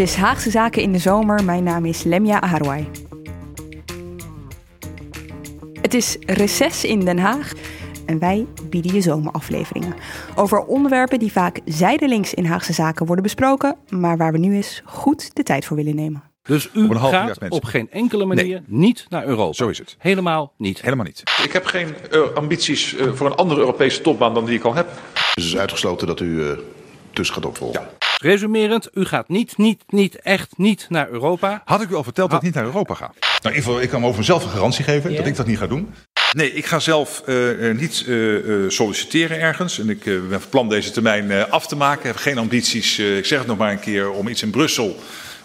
Is Haagse Zaken in de Zomer. Mijn naam is Lemja Aharwai. Het is reces in Den Haag en wij bieden je zomerafleveringen. Over onderwerpen die vaak zijdelings in Haagse Zaken worden besproken, maar waar we nu eens goed de tijd voor willen nemen. Dus u gaat op geen enkele manier niet naar Europa. Zo is het. Helemaal niet. Helemaal niet. Ik heb geen eh, ambities eh, voor een andere Europese topbaan dan die ik al heb. Dus het is uitgesloten dat u eh tussen gaat opvolgen. Resumerend, u gaat niet, niet, niet, echt niet naar Europa. Had ik u al verteld dat ik niet naar Europa ga? Nou, in ieder geval, ik kan over mezelf een garantie geven dat ik dat niet ga doen. Nee, ik ga zelf eh, eh, niet eh, eh, solliciteren ergens. En ik ben van plan deze termijn eh, af te maken. Ik heb geen ambities, eh, ik zeg het nog maar een keer, om iets in Brussel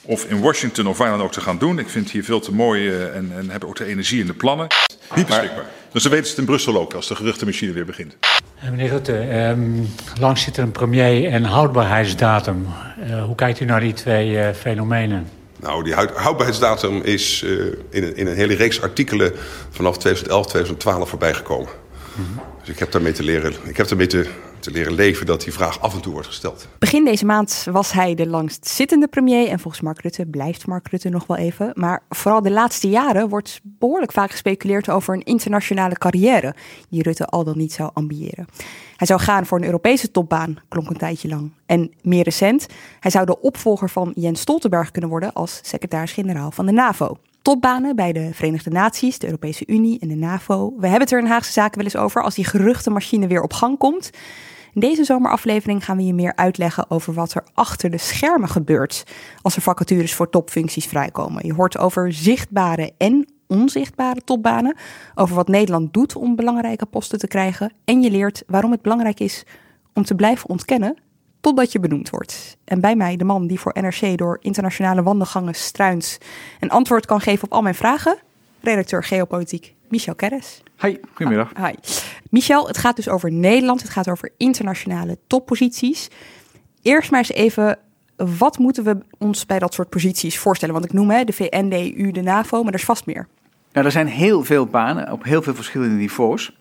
of in Washington of waar dan ook te gaan doen. Ik vind het hier veel te mooi en, en heb ook de energie en de plannen. Niet beschikbaar. Dus dan weten ze het in Brussel ook als de geruchtenmachine weer begint. Eh, Meneer Rutte, ehm, lang zit er een premier en houdbaarheidsdatum. Eh, hoe kijkt u naar die twee eh, fenomenen? Nou, die houd- houdbaarheidsdatum is in, een, in een hele reeks artikelen vanaf 2011, 2012 voorbijgekomen. Dus ik heb daarmee te leren, ik heb daarmee te, te leren leven dat die vraag af en toe wordt gesteld. Begin deze maand was hij de langstzittende premier en volgens Mark Rutte blijft Mark Rutte nog wel even. Maar vooral de laatste jaren wordt behoorlijk vaak gespeculeerd over een internationale carrière die Rutte al dan niet zou ambiëren. Hij zou gaan voor een Europese topbaan, klonk een tijdje lang. En meer recent, hij zou de opvolger van Jens Stoltenberg kunnen worden als secretaris-generaal van de NAVO. Topbanen bij de Verenigde Naties, de Europese Unie en de NAVO. We hebben het er in Haagse Zaken wel eens over als die geruchtenmachine weer op gang komt. In deze zomeraflevering gaan we je meer uitleggen over wat er achter de schermen gebeurt als er vacatures voor topfuncties vrijkomen. Je hoort over zichtbare en onzichtbare topbanen, over wat Nederland doet om belangrijke posten te krijgen en je leert waarom het belangrijk is om te blijven ontkennen totdat je benoemd wordt. En bij mij de man die voor NRC door internationale wandelgangen struint een antwoord kan geven op al mijn vragen, redacteur geopolitiek Michel Keres. Hi, goedemiddag. Hi. Michel, het gaat dus over Nederland. Het gaat over internationale topposities. Eerst maar eens even, wat moeten we ons bij dat soort posities voorstellen? Want ik noem hè, de VN, de EU, de NAVO, maar er is vast meer. Nou, er zijn heel veel banen op heel veel verschillende niveaus.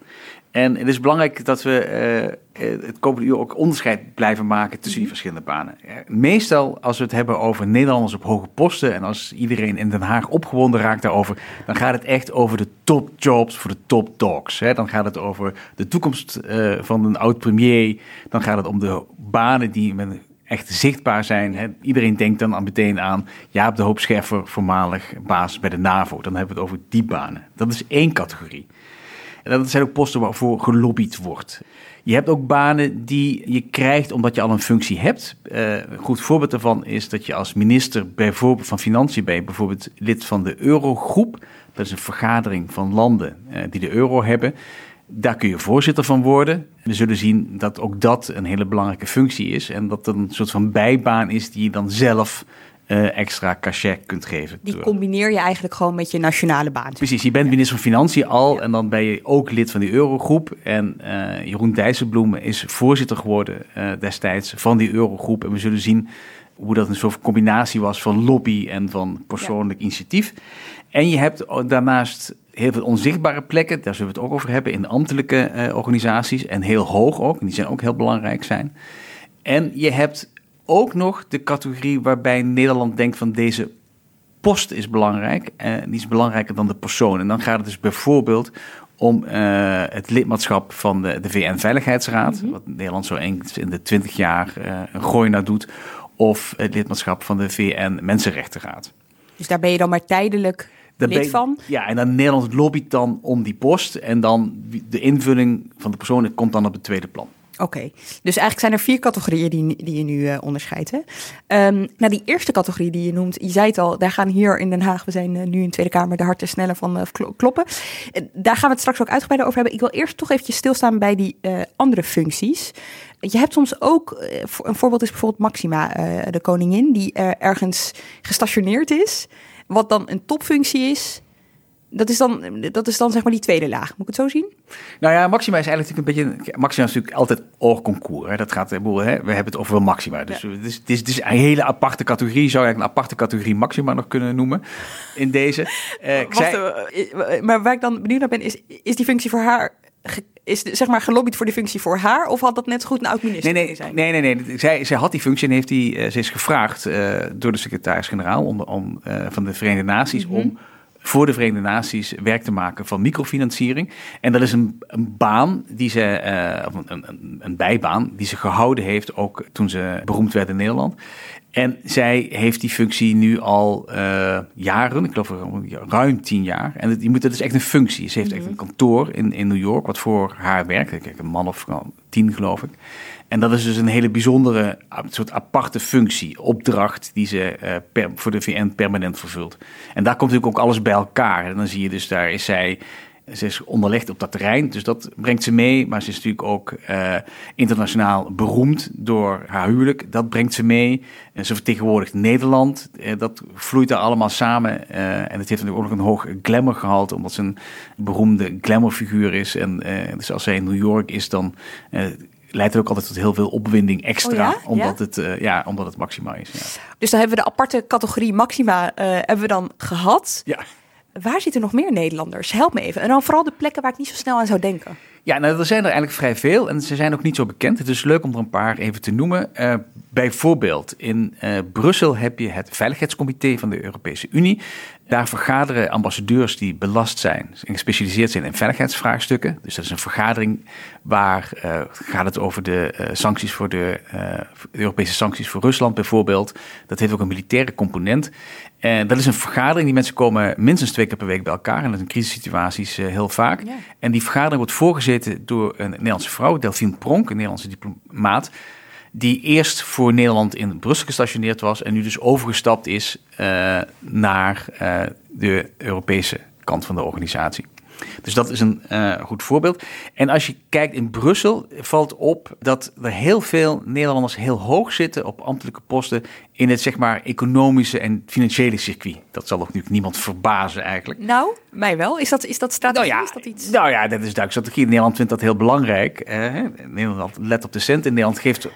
En het is belangrijk dat we eh, eh, het komende uur ook onderscheid blijven maken tussen die verschillende banen. Meestal, als we het hebben over Nederlanders op hoge posten en als iedereen in Den Haag opgewonden raakt daarover, dan gaat het echt over de topjobs voor de topdogs. Hè. Dan gaat het over de toekomst eh, van een oud-premier. Dan gaat het om de banen die met echt zichtbaar zijn. Hè. Iedereen denkt dan meteen aan Jaap de Hoop Scheffer, voormalig baas bij de NAVO. Dan hebben we het over die banen. Dat is één categorie. En dat zijn ook posten waarvoor gelobbyd wordt. Je hebt ook banen die je krijgt omdat je al een functie hebt. Eh, een goed voorbeeld daarvan is dat je als minister bijvoorbeeld van Financiën bent, bijvoorbeeld lid van de Eurogroep. Dat is een vergadering van landen eh, die de euro hebben. Daar kun je voorzitter van worden. We zullen zien dat ook dat een hele belangrijke functie is. En dat het een soort van bijbaan is die je dan zelf eh, extra cachet kunt geven. Die combineer je eigenlijk gewoon met je nationale baan. Precies, je bent minister van Financiën al en dan ben je ook lid van die Eurogroep. En eh, Jeroen Dijsselbloem is voorzitter geworden eh, destijds van die Eurogroep. En we zullen zien hoe dat een soort combinatie was van lobby en van persoonlijk initiatief. En je hebt daarnaast heel veel onzichtbare plekken, daar zullen we het ook over hebben, in ambtelijke organisaties. En heel hoog ook, en die zijn ook heel belangrijk zijn. En je hebt ook nog de categorie waarbij Nederland denkt van deze post is belangrijk. En die is belangrijker dan de persoon. En dan gaat het dus bijvoorbeeld om eh, het lidmaatschap van de, de VN-veiligheidsraad, Mhm. wat Nederland zo eens in de 20 jaar eh, een gooi naar doet, of het lidmaatschap van de VN-Mensenrechtenraad. Dus daar ben je dan maar tijdelijk Daar lid ben- van. Ja, en dan Nederland lobbyt dan om die post en dan de invulling van de persoon komt dan op het tweede plan. Oké, dus eigenlijk zijn er vier categorieën die, die je nu eh, onderscheidt. Hè? Ehm, nou, die eerste categorie die je noemt, je zei het al, daar gaan hier in Den Haag, we zijn eh, nu in de Tweede Kamer, de harten sneller van eh, klo- kloppen. Daar gaan we het straks ook uitgebreider over hebben. Ik wil eerst toch eventjes stilstaan bij die andere functies. Je hebt soms ook, een voorbeeld is bijvoorbeeld Maxima, de koningin, die ergens gestationeerd is, wat dan een topfunctie is. Dat is, dan, dat is dan zeg maar die tweede laag. Moet ik het zo zien? Nou ja, Maxima is eigenlijk natuurlijk een beetje. Maxima is natuurlijk altijd oorconcours. Hè. Dat gaat, hè, we hebben het over Maxima. Dus het, is, het, is, het is een hele aparte categorie. Zou je eigenlijk een aparte categorie Maxima nog kunnen noemen in deze? Eh, Wacht, zei- eh, eh, maar waar ik dan benieuwd naar ben, is, is die functie voor haar, is zeg maar gelobbyd voor die functie voor haar? Of had dat net zo goed een oud-minister Nee, nee, zijn? nee, nee, nee. Zij, zij had die functie en heeft die, ze is gevraagd door de secretaris-generaal om, om, van de Verenigde Naties Mhm. om voor de Verenigde Naties werk te maken van microfinanciering. En dat is een, een baan die ze, eh, of een, een, een bijbaan, die ze gehouden heeft ook toen ze beroemd werd in Nederland. En zij heeft die functie nu al eh, jaren, ik geloof ruim tien jaar. En het, je moet, dat is echt een functie. Ze heeft echt een kantoor in, in New York wat voor haar werkt. Kijk, een man of nou, tien geloof ik. En dat is dus een hele bijzondere, a- soort aparte functie, opdracht die ze eh, per, voor de VN permanent vervult. En daar komt natuurlijk ook alles bij elkaar. En dan zie je dus, daar is zij, ze is onderlegd op dat terrein, dus dat brengt ze mee. Maar ze is natuurlijk ook eh, internationaal beroemd door haar huwelijk, dat brengt ze mee. En ze vertegenwoordigt Nederland, eh, dat vloeit daar allemaal samen. En het heeft natuurlijk ook nog een hoog glamourgehalte, omdat ze een beroemde glamourfiguur is. En dus als zij in New York is, dan... leidt het ook altijd tot heel veel opwinding extra, Oh ja? omdat, Het, eh, ja, omdat het maxima is. Ja. Dus dan hebben we de aparte categorie Maxima eh, hebben we dan gehad. Ja. Waar zitten nog meer Nederlanders? Help me even. En dan vooral de plekken waar ik niet zo snel aan zou denken. Ja, nou, er zijn er eigenlijk vrij veel en ze zijn ook niet zo bekend. Het is leuk om er een paar even te noemen. Eh, bijvoorbeeld in eh, Brussel heb je het Veiligheidscomité van de Europese Unie. Daar vergaderen ambassadeurs die belast zijn en gespecialiseerd zijn in veiligheidsvraagstukken. Dus dat is een vergadering waar eh, gaat het over de eh, sancties voor de, eh, de Europese sancties voor Rusland bijvoorbeeld. Dat heeft ook een militaire component. En dat is een vergadering. Die mensen komen minstens twee keer per week bij elkaar. En dat is in crisissituaties heel vaak. Ja. En die vergadering wordt voorgezeten door een Nederlandse vrouw, Delphine Pronk, een Nederlandse diplomaat. Die eerst voor Nederland in Brussel gestationeerd was. En nu dus overgestapt is eh, naar eh, de Europese kant van de organisatie. Dus dat is een eh, goed voorbeeld. En als je kijkt in Brussel, valt op dat er heel veel Nederlanders heel hoog zitten op ambtelijke posten in het zeg maar economische en financiële circuit. Dat zal ook natuurlijk niemand verbazen eigenlijk. Nou, mij wel. Is dat, is dat strategie? Nou ja, is dat iets? Nou ja, dat is duidelijk strategie. Nederland vindt dat heel belangrijk. Eh. Nederland let op de cent. En Nederland geeft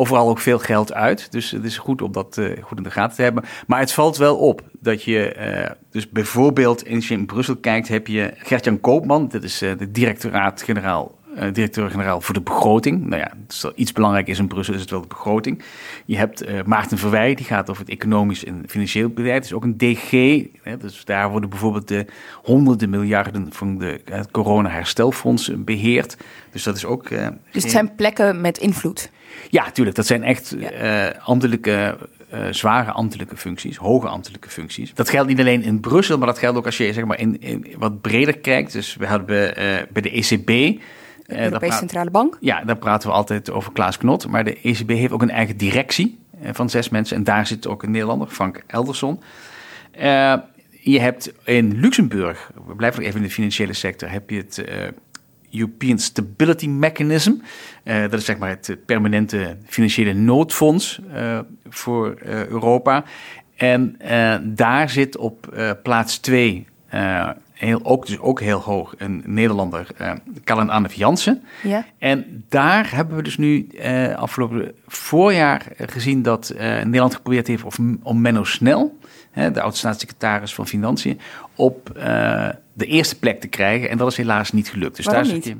overal ook veel geld uit. Dus het is goed om dat eh, goed in de gaten te hebben. Maar het valt wel op dat je, eh, dus bijvoorbeeld als je in Brussel kijkt, heb je Gert-Jan Koopman. Dat is eh, de directoraat-generaal. Directeur-generaal voor de begroting. Nou ja, iets belangrijk is in Brussel, is het wel de begroting. Je hebt Maarten Verwij, die gaat over het economisch en financieel beleid. Dat is ook een DG. Hè, dus daar worden bijvoorbeeld de honderden miljarden van de, het corona-herstelfonds beheerd. Dus dat is ook. Dus geen- het zijn plekken met invloed. Ja, tuurlijk. Dat zijn echt eh, ambtelijke, eh, zware ambtelijke functies, hoge ambtelijke functies. Dat geldt niet alleen in Brussel, maar dat geldt ook als je zeg maar, in, in wat breder kijkt. Dus we hadden eh, bij de ECB. daar Europese Centrale Bank. ja, daar praten we altijd over Klaas Knot. Maar de ECB heeft ook een eigen directie van zes mensen. En daar zit ook een Nederlander, Frank Elderson. Je hebt in Luxemburg, we blijven nog even in de financiële sector, heb je het European Stability Mechanism. Eh, dat is zeg maar het eh, permanente financiële noodfonds eh, voor Europa. En daar zit op plaats twee, eh, heel, ook, dus ook heel hoog, een Nederlander, eh Callen Annef Jansen. Ja. En daar hebben we dus nu afgelopen voorjaar gezien dat Nederland geprobeerd heeft om, om Menno Snel, hè, de oud-staatssecretaris van Financiën, op eh, de eerste plek te krijgen. En dat is helaas niet gelukt. Dus Waarom daar zit je.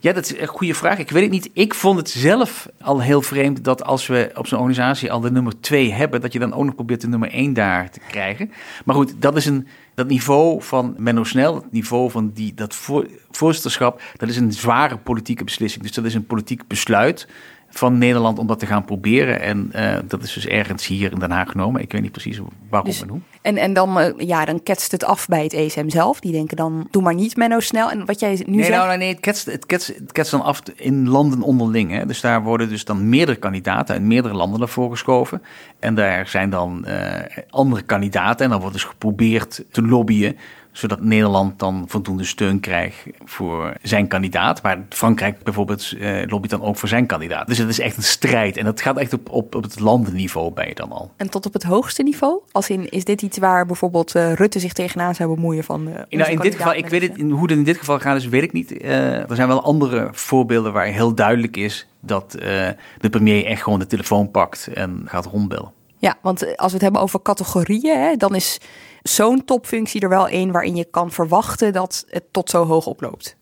Ja, dat is een goede vraag. Ik weet het niet. Ik vond het zelf al heel vreemd dat als we op zo'n organisatie al de nummer twee hebben, dat je dan ook nog probeert de nummer één daar te krijgen. Maar goed, dat is een, dat Dat niveau van Menno Snel, het niveau van die, dat voor, voorzitterschap, dat is een zware politieke beslissing. Dus dat is een politiek besluit van Nederland om dat te gaan proberen. En uh, dat is dus ergens hier in Den Haag genomen. Ik weet niet precies waarom Dus- en hoe. En, en dan, eh, ja, dan ketst het af bij het ESM zelf. Die denken dan, doe maar niet Menno snel. En wat jij nu nee, zegt... nou, nee, het ketst, het, ketst, het ketst dan af in landen onderling. Hè. Dus daar worden dus dan meerdere kandidaten uit meerdere landen naar voren geschoven. En daar zijn dan eh, andere kandidaten. En dan wordt dus geprobeerd te lobbyen zodat Nederland dan voldoende steun krijgt voor zijn kandidaat. Maar Frankrijk bijvoorbeeld eh, lobbyt dan ook voor zijn kandidaat. Dus het is echt een strijd. En dat gaat echt op, op, op het landenniveau bij je dan al. En tot op het hoogste niveau? Als in, is dit iets waar bijvoorbeeld eh, Rutte zich tegenaan zou bemoeien van... eh, onze Nou, in dit geval, ik weet het, in, hoe het in dit geval gaat is, weet ik niet. Eh, er zijn wel andere voorbeelden waar heel duidelijk is dat eh, de premier echt gewoon de telefoon pakt en gaat rondbellen. Ja, want als we het hebben over categorieën, hè, dan is zo'n topfunctie er wel één waarin je kan verwachten dat het tot zo hoog oploopt.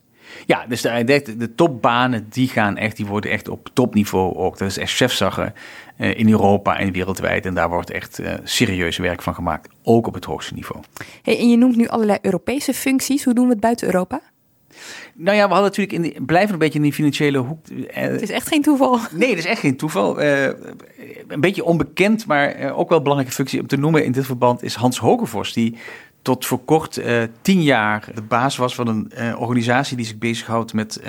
Ja, dus de, de, de topbanen die gaan echt, die worden echt op topniveau ook. Dat is echt chefzaggen uh, in Europa en wereldwijd. En daar wordt echt uh, serieus werk van gemaakt, ook op het hoogste niveau. Hey, en je noemt nu allerlei Europese functies. Hoe doen we het buiten Europa? Nou ja, we hadden natuurlijk in die, blijven een beetje in die financiële hoek. Uh, het is echt geen toeval. Nee, het is echt geen toeval. Uh, een beetje onbekend, maar uh, ook wel een belangrijke functie om te noemen in dit verband is Hans Hogevorst, die tot voor kort tien jaar de baas was van een organisatie die zich bezighoudt met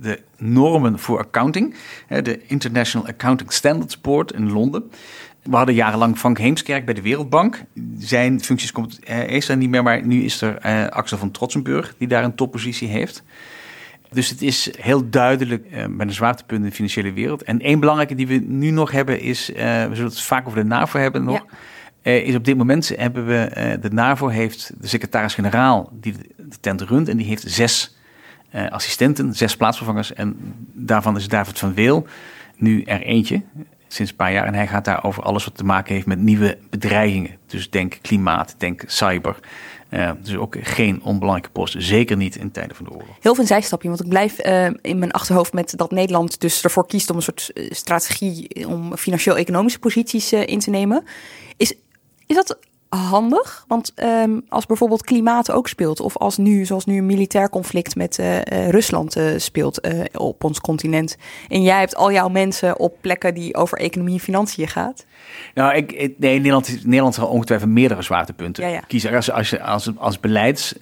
de normen voor accounting, de International Accounting Standards Board in Londen. We hadden jarenlang Frank Heemskerk bij de Wereldbank. Zijn functies komt, er niet meer, maar nu is er uh, Axel van Trotsenburg die daar een toppositie heeft. Dus het is heel duidelijk uh, met een zwaartepunt in de financiële wereld. En één belangrijke die we nu nog hebben is, we zullen het vaak over de NAVO hebben nog. Ja. is op dit moment hebben we, de NAVO heeft de secretaris-generaal die de tent runt en die heeft zes assistenten, zes plaatsvervangers. En daarvan is David van Weel nu er eentje sinds een paar jaar. En hij gaat daar over alles wat te maken heeft met nieuwe bedreigingen. Dus denk klimaat, denk cyber. Uh, dus ook geen onbelangrijke post. Zeker niet in tijden van de oorlog. Heel veel zijstapje, want ik blijf uh, in mijn achterhoofd met dat Nederland dus ervoor kiest om een soort uh, strategie om financieel-economische posities in te nemen. Is, is dat handig? Want um, als bijvoorbeeld klimaat ook speelt, of als nu, zoals nu een militair conflict met uh, uh, Rusland uh, speelt op ons continent, en jij hebt al jouw mensen op plekken die over economie en financiën gaat. Nou, ik, ik, nee, Nederland, Nederland zal ongetwijfeld meerdere zwaartepunten ja, ja. kiezen. Als, als je als, als beleids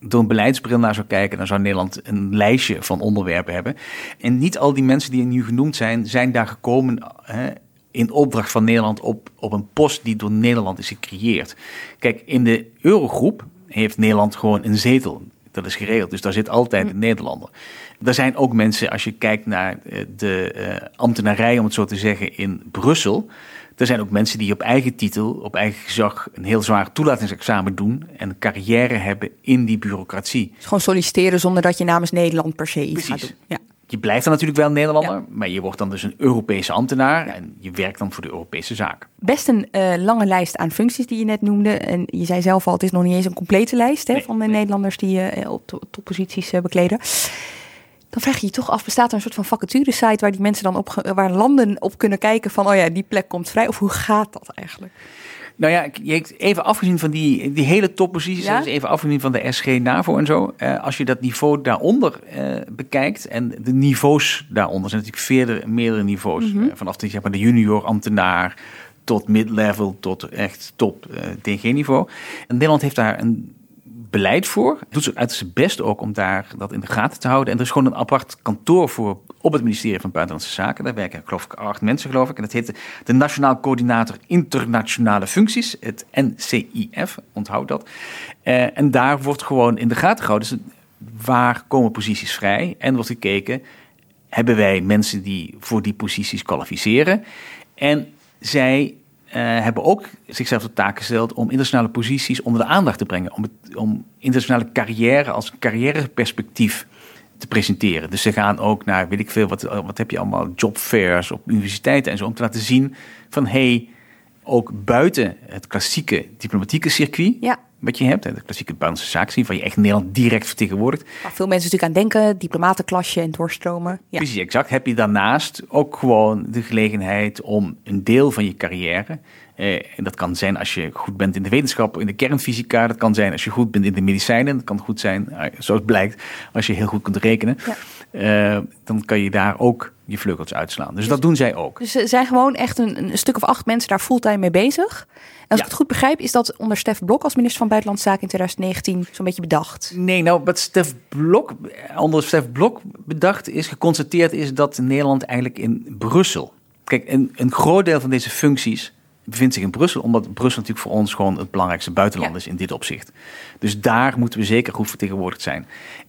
door een beleidsbril naar zou kijken, dan zou Nederland een lijstje van onderwerpen hebben. En niet al die mensen die nu genoemd zijn, zijn daar gekomen hè, in opdracht van Nederland op, op een post die door Nederland is gecreëerd. Kijk, in de Eurogroep heeft Nederland gewoon een zetel. Dat is geregeld, dus daar zit altijd een Nederlander. Er zijn ook mensen, als je kijkt naar de uh, ambtenarij, om het zo te zeggen, in Brussel. Er zijn ook mensen die op eigen titel, op eigen gezag, een heel zwaar toelatingsexamen doen en een carrière hebben in die bureaucratie. Dus gewoon solliciteren zonder dat je namens Nederland per se iets Precies. gaat doen. Ja. Je blijft dan natuurlijk wel Nederlander, ja. maar je wordt dan dus een Europese ambtenaar en je werkt dan voor de Europese zaken. Best een uh, lange lijst aan functies die je net noemde. En je zei zelf al, het is nog niet eens een complete lijst hè, nee, van de nee. Nederlanders die uh, op topposities uh, bekleden. Dan vraag je je toch af, bestaat er een soort van vacature-site waar die mensen dan op, waar landen op kunnen kijken van, oh ja, die plek komt vrij? Of hoe gaat dat eigenlijk? Nou ja, even afgezien van die, die hele topposities, ja? dus even afgezien van de SG, NAVO en zo. Uh, als je dat niveau daaronder uh, bekijkt en de niveaus daaronder, zijn natuurlijk veerder, meerdere niveaus. Mhm. Mm -hmm. uh, vanaf de, zeg maar, de junior ambtenaar tot mid-level tot echt top uh, DG-niveau. Nederland heeft daar een beleid voor. Doet ze uit zijn best ook om daar dat in de gaten te houden. En er is gewoon een apart kantoor voor op het ministerie van Buitenlandse Zaken. Daar werken geloof ik acht mensen geloof ik. En dat heet de, Nationaal Coördinator Internationale Functies. Het NCIF, onthoud dat. Uh, en daar wordt gewoon in de gaten gehouden. Dus waar komen posities vrij? En wordt gekeken, hebben wij mensen die voor die posities kwalificeren? En zij hebben ook zichzelf de taak gesteld om internationale posities onder de aandacht te brengen. Om, om internationale carrière als carrièreperspectief te presenteren. Dus ze gaan ook naar, weet ik veel, wat, wat heb je allemaal, jobfairs op universiteiten en zo, om te laten zien van hé, hey, ook buiten het klassieke diplomatieke circuit ja. Wat je hebt. De klassieke buitenlandse zaken zien, waar je echt Nederland direct vertegenwoordigt. Waar veel mensen natuurlijk aan denken, diplomatenklasje en doorstromen. Ja. Precies, exact. Heb je daarnaast ook gewoon de gelegenheid om een deel van je carrière... eh, en dat kan zijn als je goed bent in de wetenschap, in de kernfysica. Dat kan zijn als je goed bent in de medicijnen. Dat kan goed zijn, eh, zoals blijkt, als je heel goed kunt rekenen. Eh, dan kan je daar ook je vleugels uitslaan. Dus, dat doen zij ook. Dus er zijn gewoon echt een, een stuk of acht mensen daar fulltime mee bezig. En als ik het goed begrijp, is dat onder Stef Blok als minister van Buitenlandse Zaken in 2019 zo'n beetje bedacht. Nee, nou, wat Stef Blok, onder Stef Blok bedacht is, geconstateerd is dat Nederland eigenlijk in Brussel. Kijk, een, een groot deel van deze functies bevindt zich in Brussel, omdat Brussel natuurlijk voor ons gewoon het belangrijkste buitenland is in dit opzicht. Dus daar moeten we zeker goed vertegenwoordigd zijn.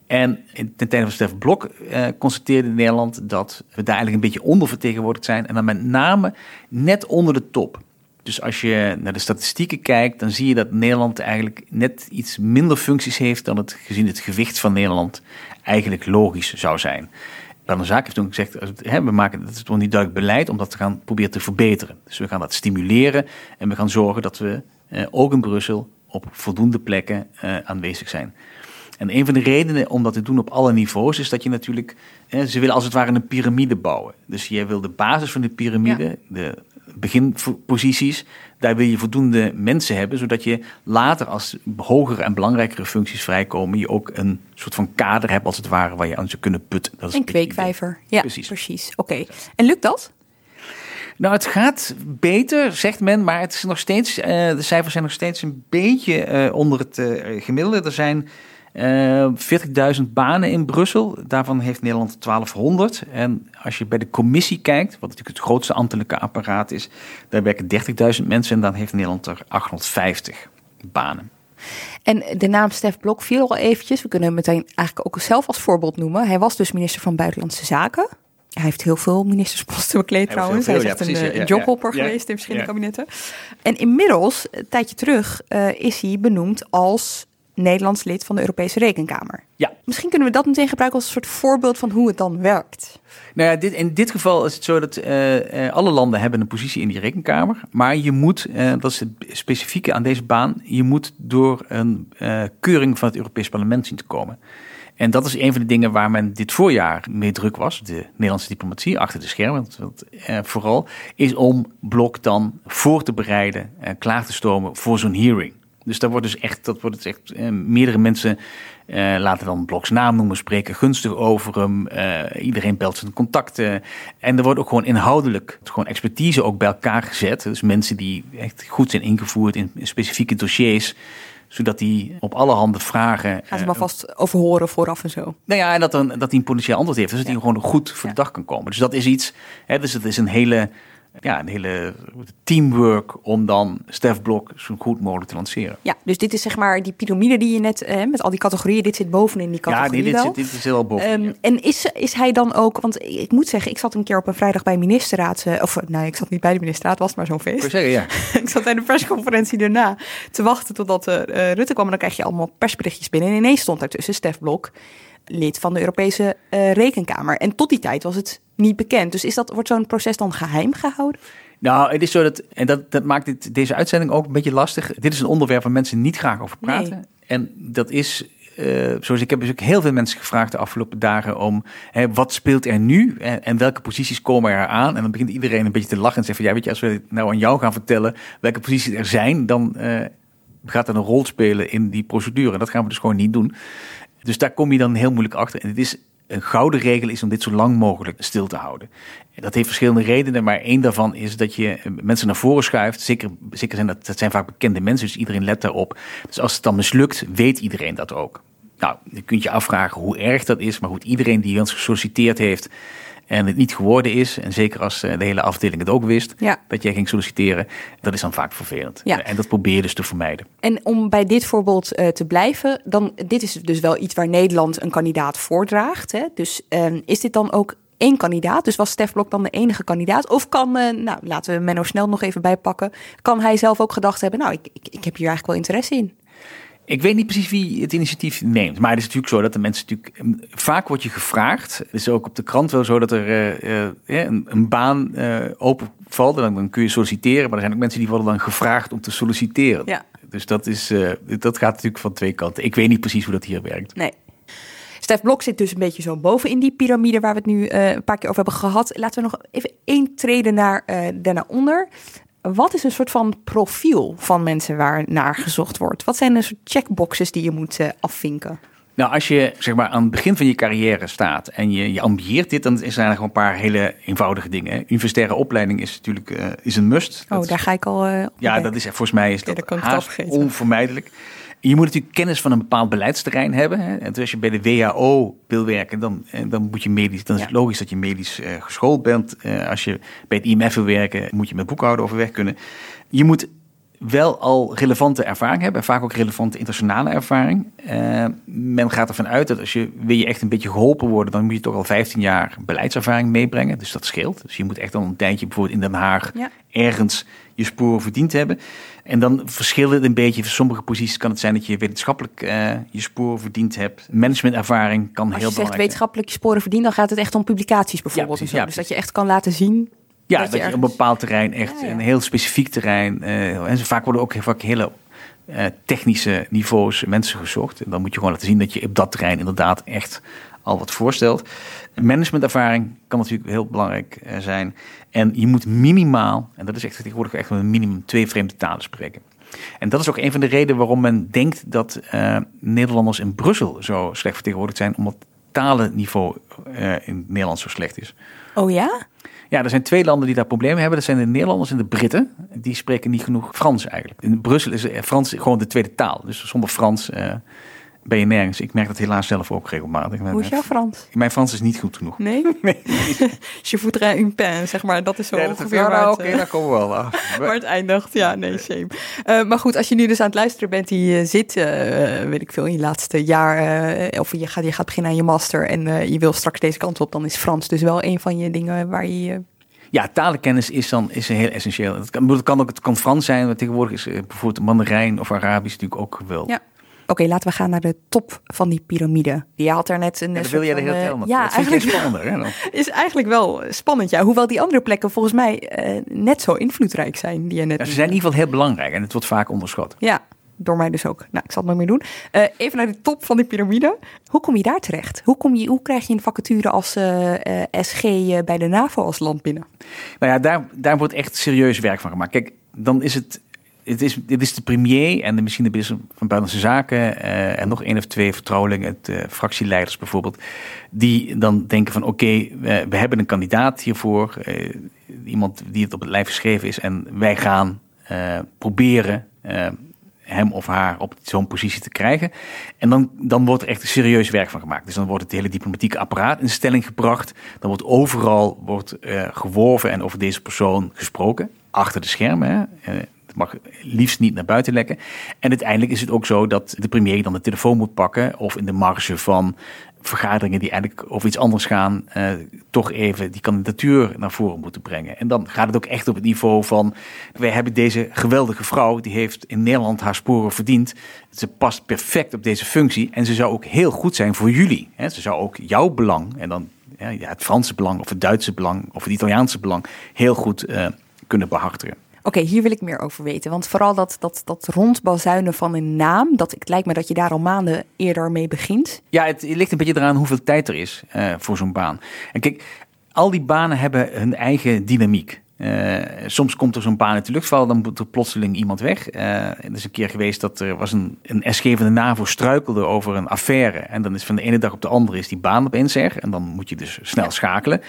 En ten tijde van Stef Blok eh, constateerde Nederland dat we daar eigenlijk een beetje ondervertegenwoordigd zijn. En dan met name net onder de top. Dus als je naar de statistieken kijkt, dan zie je dat Nederland eigenlijk net iets minder functies heeft dan het gezien het gewicht van Nederland eigenlijk logisch zou zijn. De zaak heeft toen gezegd, hè, we maken het is toch niet duidelijk beleid om dat te gaan proberen te verbeteren. Dus we gaan dat stimuleren en we gaan zorgen dat we eh, ook in Brussel op voldoende plekken eh, aanwezig zijn. En een van de redenen om dat te doen op alle niveaus is dat je natuurlijk, eh, ze willen als het ware een piramide bouwen. Dus jij wil de basis van de piramide, de beginposities, daar wil je voldoende mensen hebben, zodat je later als hogere en belangrijkere functies vrijkomen, je ook een soort van kader hebt als het ware waar je aan zou kunnen putten. Dat is Een kweekvijver. Ja, Precies. precies. Oké. En lukt dat? Nou, het gaat beter, zegt men, maar het is nog steeds, eh, de cijfers zijn nog steeds een beetje eh, onder het eh, gemiddelde. Er zijn 40.000 banen in Brussel, daarvan heeft Nederland 1200. En als je bij de commissie kijkt, wat natuurlijk het grootste ambtelijke apparaat is, daar werken 30.000 mensen en dan heeft Nederland er 850 banen. En de naam Stef Blok viel al eventjes. We kunnen hem meteen eigenlijk ook zelf als voorbeeld noemen. Hij was dus minister van Buitenlandse Zaken. Hij heeft heel veel ministersposten bekleed trouwens. Hij is echt ja, een, precies, eh, ja, jobhopper ja. geweest in verschillende kabinetten. En inmiddels, een tijdje terug, eh, is hij benoemd als Nederlands lid van de Europese Rekenkamer. Ja. Misschien kunnen we dat meteen gebruiken als een soort voorbeeld van hoe het dan werkt. Nou ja, dit, in dit geval is het zo dat eh, eh, alle landen hebben een positie in die rekenkamer. Maar je moet, eh, dat is het specifieke aan deze baan, je moet door een keuring van het Europees Parlement zien te komen. En dat is een van de dingen waar men dit voorjaar mee druk was. De Nederlandse diplomatie, achter de schermen want- want, eh, vooral, is om Blok dan voor te bereiden, en klaar te stomen voor zo'n hearing. Dus daar wordt dus echt, dat wordt dus echt, eh, meerdere mensen eh, laten dan Bloks naam noemen, spreken gunstig over hem. Eh, iedereen belt zijn contacten. En er wordt ook gewoon inhoudelijk, gewoon expertise ook bij elkaar gezet. Dus mensen die echt goed zijn ingevoerd in specifieke dossiers zodat die op allerhande vragen. Gaan ze eh, maar vast overhoren vooraf en zo. nou ja, en dat, een, dat hij een potentieel antwoord heeft. Dus dat hij gewoon goed voor de dag kan komen. Dus dat is iets. Hè, dus het is een hele, ja, een hele teamwork om dan Stef Blok zo goed mogelijk te lanceren. Ja, dus dit is zeg maar die piramide die je net eh, met al die categorieën. Dit zit bovenin die Ja, categorie nee, dit, wel. zit, dit is heel boven. Ehm, en is, is hij dan ook, want ik moet zeggen, ik zat een keer op een vrijdag bij ministerraad, eh, of nou, ik zat niet bij de ministerraad, was maar zo'n feest. Ik zeggen, ja. ik zat bij de persconferentie daarna te wachten totdat eh, Rutte kwam en dan krijg je allemaal persberichtjes binnen. En ineens stond daartussen Stef Blok, lid van de Europese eh, Rekenkamer. En tot die tijd was het niet bekend. Dus is dat, wordt zo'n proces dan geheim gehouden? Nou, het is zo dat, en dat, dat maakt dit, deze uitzending ook een beetje lastig. Dit is een onderwerp waar mensen niet graag over praten. Nee. En dat is, eh, zoals ik heb dus ook heel veel mensen gevraagd de afgelopen dagen om, hè, wat speelt er nu en, en welke posities komen er aan? En dan begint iedereen een beetje te lachen en zegt van, ja, weet je, als we nou aan jou gaan vertellen welke posities er zijn, dan eh, gaat dat een rol spelen in die procedure. En dat gaan we dus gewoon niet doen. Dus daar kom je dan heel moeilijk achter. En het is een gouden regel is om dit zo lang mogelijk stil te houden. En dat heeft verschillende redenen, maar één daarvan is dat je eh, mensen naar voren schuift. Zeker, zeker zijn dat, dat zijn vaak bekende mensen, dus iedereen let daarop. Dus als het dan mislukt, weet iedereen dat ook. Nou, je kunt je afvragen hoe erg dat is, maar goed, iedereen die ons gesolliciteerd heeft en het niet geworden is, en zeker als eh, de hele afdeling het ook wist, Ja. dat jij ging solliciteren, dat is dan vaak vervelend. Ja. En dat probeer je dus te vermijden. En om bij dit voorbeeld eh, te blijven, dan dit is dus wel iets waar Nederland een kandidaat voordraagt. Hè? Dus ehm, is dit dan ook één kandidaat? Dus was Stef Blok dan de enige kandidaat? Of kan, eh, nou laten we Menno Snel nog even bijpakken, kan hij zelf ook gedacht hebben, nou ik, ik, ik heb hier eigenlijk wel interesse in? Ik weet niet precies wie het initiatief neemt. Maar het is natuurlijk zo dat de mensen natuurlijk... mm, Vaak wordt je gevraagd. Het is ook op de krant wel zo dat er eh, eh, een, een baan eh open valt. En dan, dan kun je solliciteren. Maar er zijn ook mensen die worden dan gevraagd om te solliciteren. Ja. Dus dat, is, uh, dat gaat natuurlijk van twee kanten. Ik weet niet precies hoe dat hier werkt. Nee. Stef Blok zit dus een beetje zo boven in die piramide waar we het nu uh, een paar keer over hebben gehad. Laten we nog even één treden naar, uh, daarna onder. Wat is een soort van profiel van mensen waar naar gezocht wordt? Wat zijn de soort checkboxes die je moet uh, afvinken? Nou, als je zeg maar aan het begin van je carrière staat en je, je ambieert dit, dan is er eigenlijk een paar hele eenvoudige dingen. Universitaire opleiding is natuurlijk uh, is een must. Oh, dat daar ga ik al. Uh, ja, dat is volgens mij is dat, dat haast onvermijdelijk. Je moet natuurlijk kennis van een bepaald beleidsterrein hebben. Hè. En dus als je bij de WHO wil werken, dan, eh, dan, moet je medisch, dan is het logisch dat je medisch uh, geschoold bent. Uh, als je bij het IMF wil werken, moet je met boekhouden overweg kunnen. Je moet wel al relevante ervaring hebben, vaak ook relevante internationale ervaring. Uh, men gaat ervan uit dat als je wil je echt een beetje geholpen worden, dan moet je toch al 15 jaar beleidservaring meebrengen. Dus dat scheelt. Dus je moet echt al een tijdje bijvoorbeeld in Den Haag ergens je sporen verdiend hebben. En dan verschilt het een beetje. Voor sommige posities kan het zijn dat je wetenschappelijk uh, je sporen verdiend hebt. Managementervaring kan heel belangrijk zijn. Als je zegt wetenschappelijk je sporen verdiend, dan gaat het echt om publicaties bijvoorbeeld. Ja, precies, ja, dus dat je echt kan laten zien ja, dat, je, op een bepaald terrein echt een heel specifiek terrein. Uh, en vaak worden ook vaak hele uh, technische niveaus mensen gezocht. En dan moet je gewoon laten zien dat je op dat terrein inderdaad echt al wat voorstelt. Managementervaring kan natuurlijk heel belangrijk uh, zijn. En je moet minimaal, en dat is echt tegenwoordig echt een minimum twee vreemde talen spreken. En dat is ook een van de redenen waarom men denkt dat Nederlanders in Brussel zo slecht vertegenwoordigd zijn, omdat talenniveau in het Nederlands zo slecht is. Oh ja? Ja, er zijn twee landen die daar problemen hebben. Dat zijn de Nederlanders en de Britten. Die spreken niet genoeg Frans eigenlijk. In Brussel is Frans gewoon de tweede taal. Dus zonder Frans uh, ben je nergens. Ik merk dat helaas zelf ook regelmatig. Hoe is jouw Frans? Mijn Frans is niet goed genoeg. Nee? nee. Je voudrais une pen, zeg maar. Dat is zo nee, ongeveer ja, nou, Oké, okay, daar komen we wel af. maar het eindigt, ja, nee, shame. Uh, maar goed, als je nu dus aan het luisteren bent, die uh, zit, uh, weet ik veel, in je laatste jaar, of je gaat, je gaat beginnen aan je master en je wil straks deze kant op, dan is Frans dus wel een van je dingen waar je ja, talenkennis is dan is heel essentieel. Het kan, het kan ook het kan Frans zijn, maar tegenwoordig is bijvoorbeeld Mandarijn of Arabisch natuurlijk ook geweldig. Ja. Oké, laten we gaan naar de top van die piramide. Je had er net een. Ja, dat wil je de hele tijd. Ja, dat eigenlijk spannender. Hè, dan. Is eigenlijk wel spannend, ja. Hoewel die andere plekken volgens mij uh, net zo invloedrijk zijn. Die je net ja, ze zijn in ieder geval heel belangrijk en het wordt vaak onderschat. Ja, door mij dus ook. Nou, ik zal het nog meer doen. Uh, even naar de top van die piramide. Hoe kom je daar terecht? Hoe, kom je, hoe krijg je een vacature als uh, uh, SG bij de NAVO als land binnen? Nou ja, daar, daar wordt echt serieus werk van gemaakt. Kijk, dan is het het is, dit is de premier en de, misschien de minister van Buitenlandse Zaken uh, en nog één of twee vertrouwelingen, uh, fractieleiders bijvoorbeeld, die dan denken van oké, we, hebben een kandidaat hiervoor, uh, iemand die het op het lijf geschreven is en wij gaan proberen hem of haar op zo'n positie te krijgen. En dan, dan wordt er echt serieus werk van gemaakt. Dus dan wordt het hele diplomatieke apparaat in stelling gebracht. Dan wordt overal wordt, geworven en over deze persoon gesproken. Achter de schermen. Hè mag liefst niet naar buiten lekken. En uiteindelijk is het ook zo dat de premier dan de telefoon moet pakken of in de marge van vergaderingen die eigenlijk over iets anders gaan, uh, toch even die kandidatuur naar voren moeten brengen. En dan gaat het ook echt op het niveau van, wij hebben deze geweldige vrouw, die heeft in Nederland haar sporen verdiend. Ze past perfect op deze functie en ze zou ook heel goed zijn voor jullie. Hè. Ze zou ook jouw belang, en dan ja, het Franse belang of het Duitse belang of het Italiaanse belang, heel goed uh, kunnen behartigen. Oké, hier wil ik meer over weten. Want vooral dat, dat, dat rondbazuinen van een naam, dat, het lijkt me dat je daar al maanden eerder mee begint. Ja, het, ligt een beetje eraan hoeveel tijd er is uh, voor zo'n baan. En kijk, al die banen hebben hun eigen dynamiek. Uh, soms komt er zo'n baan uit de lucht dan moet er plotseling iemand weg. Uh, er is een keer geweest dat er was een, een SG van de NAVO struikelde over een affaire. En dan is van de ene dag op de andere is die baan opeens er. En dan moet je dus snel schakelen.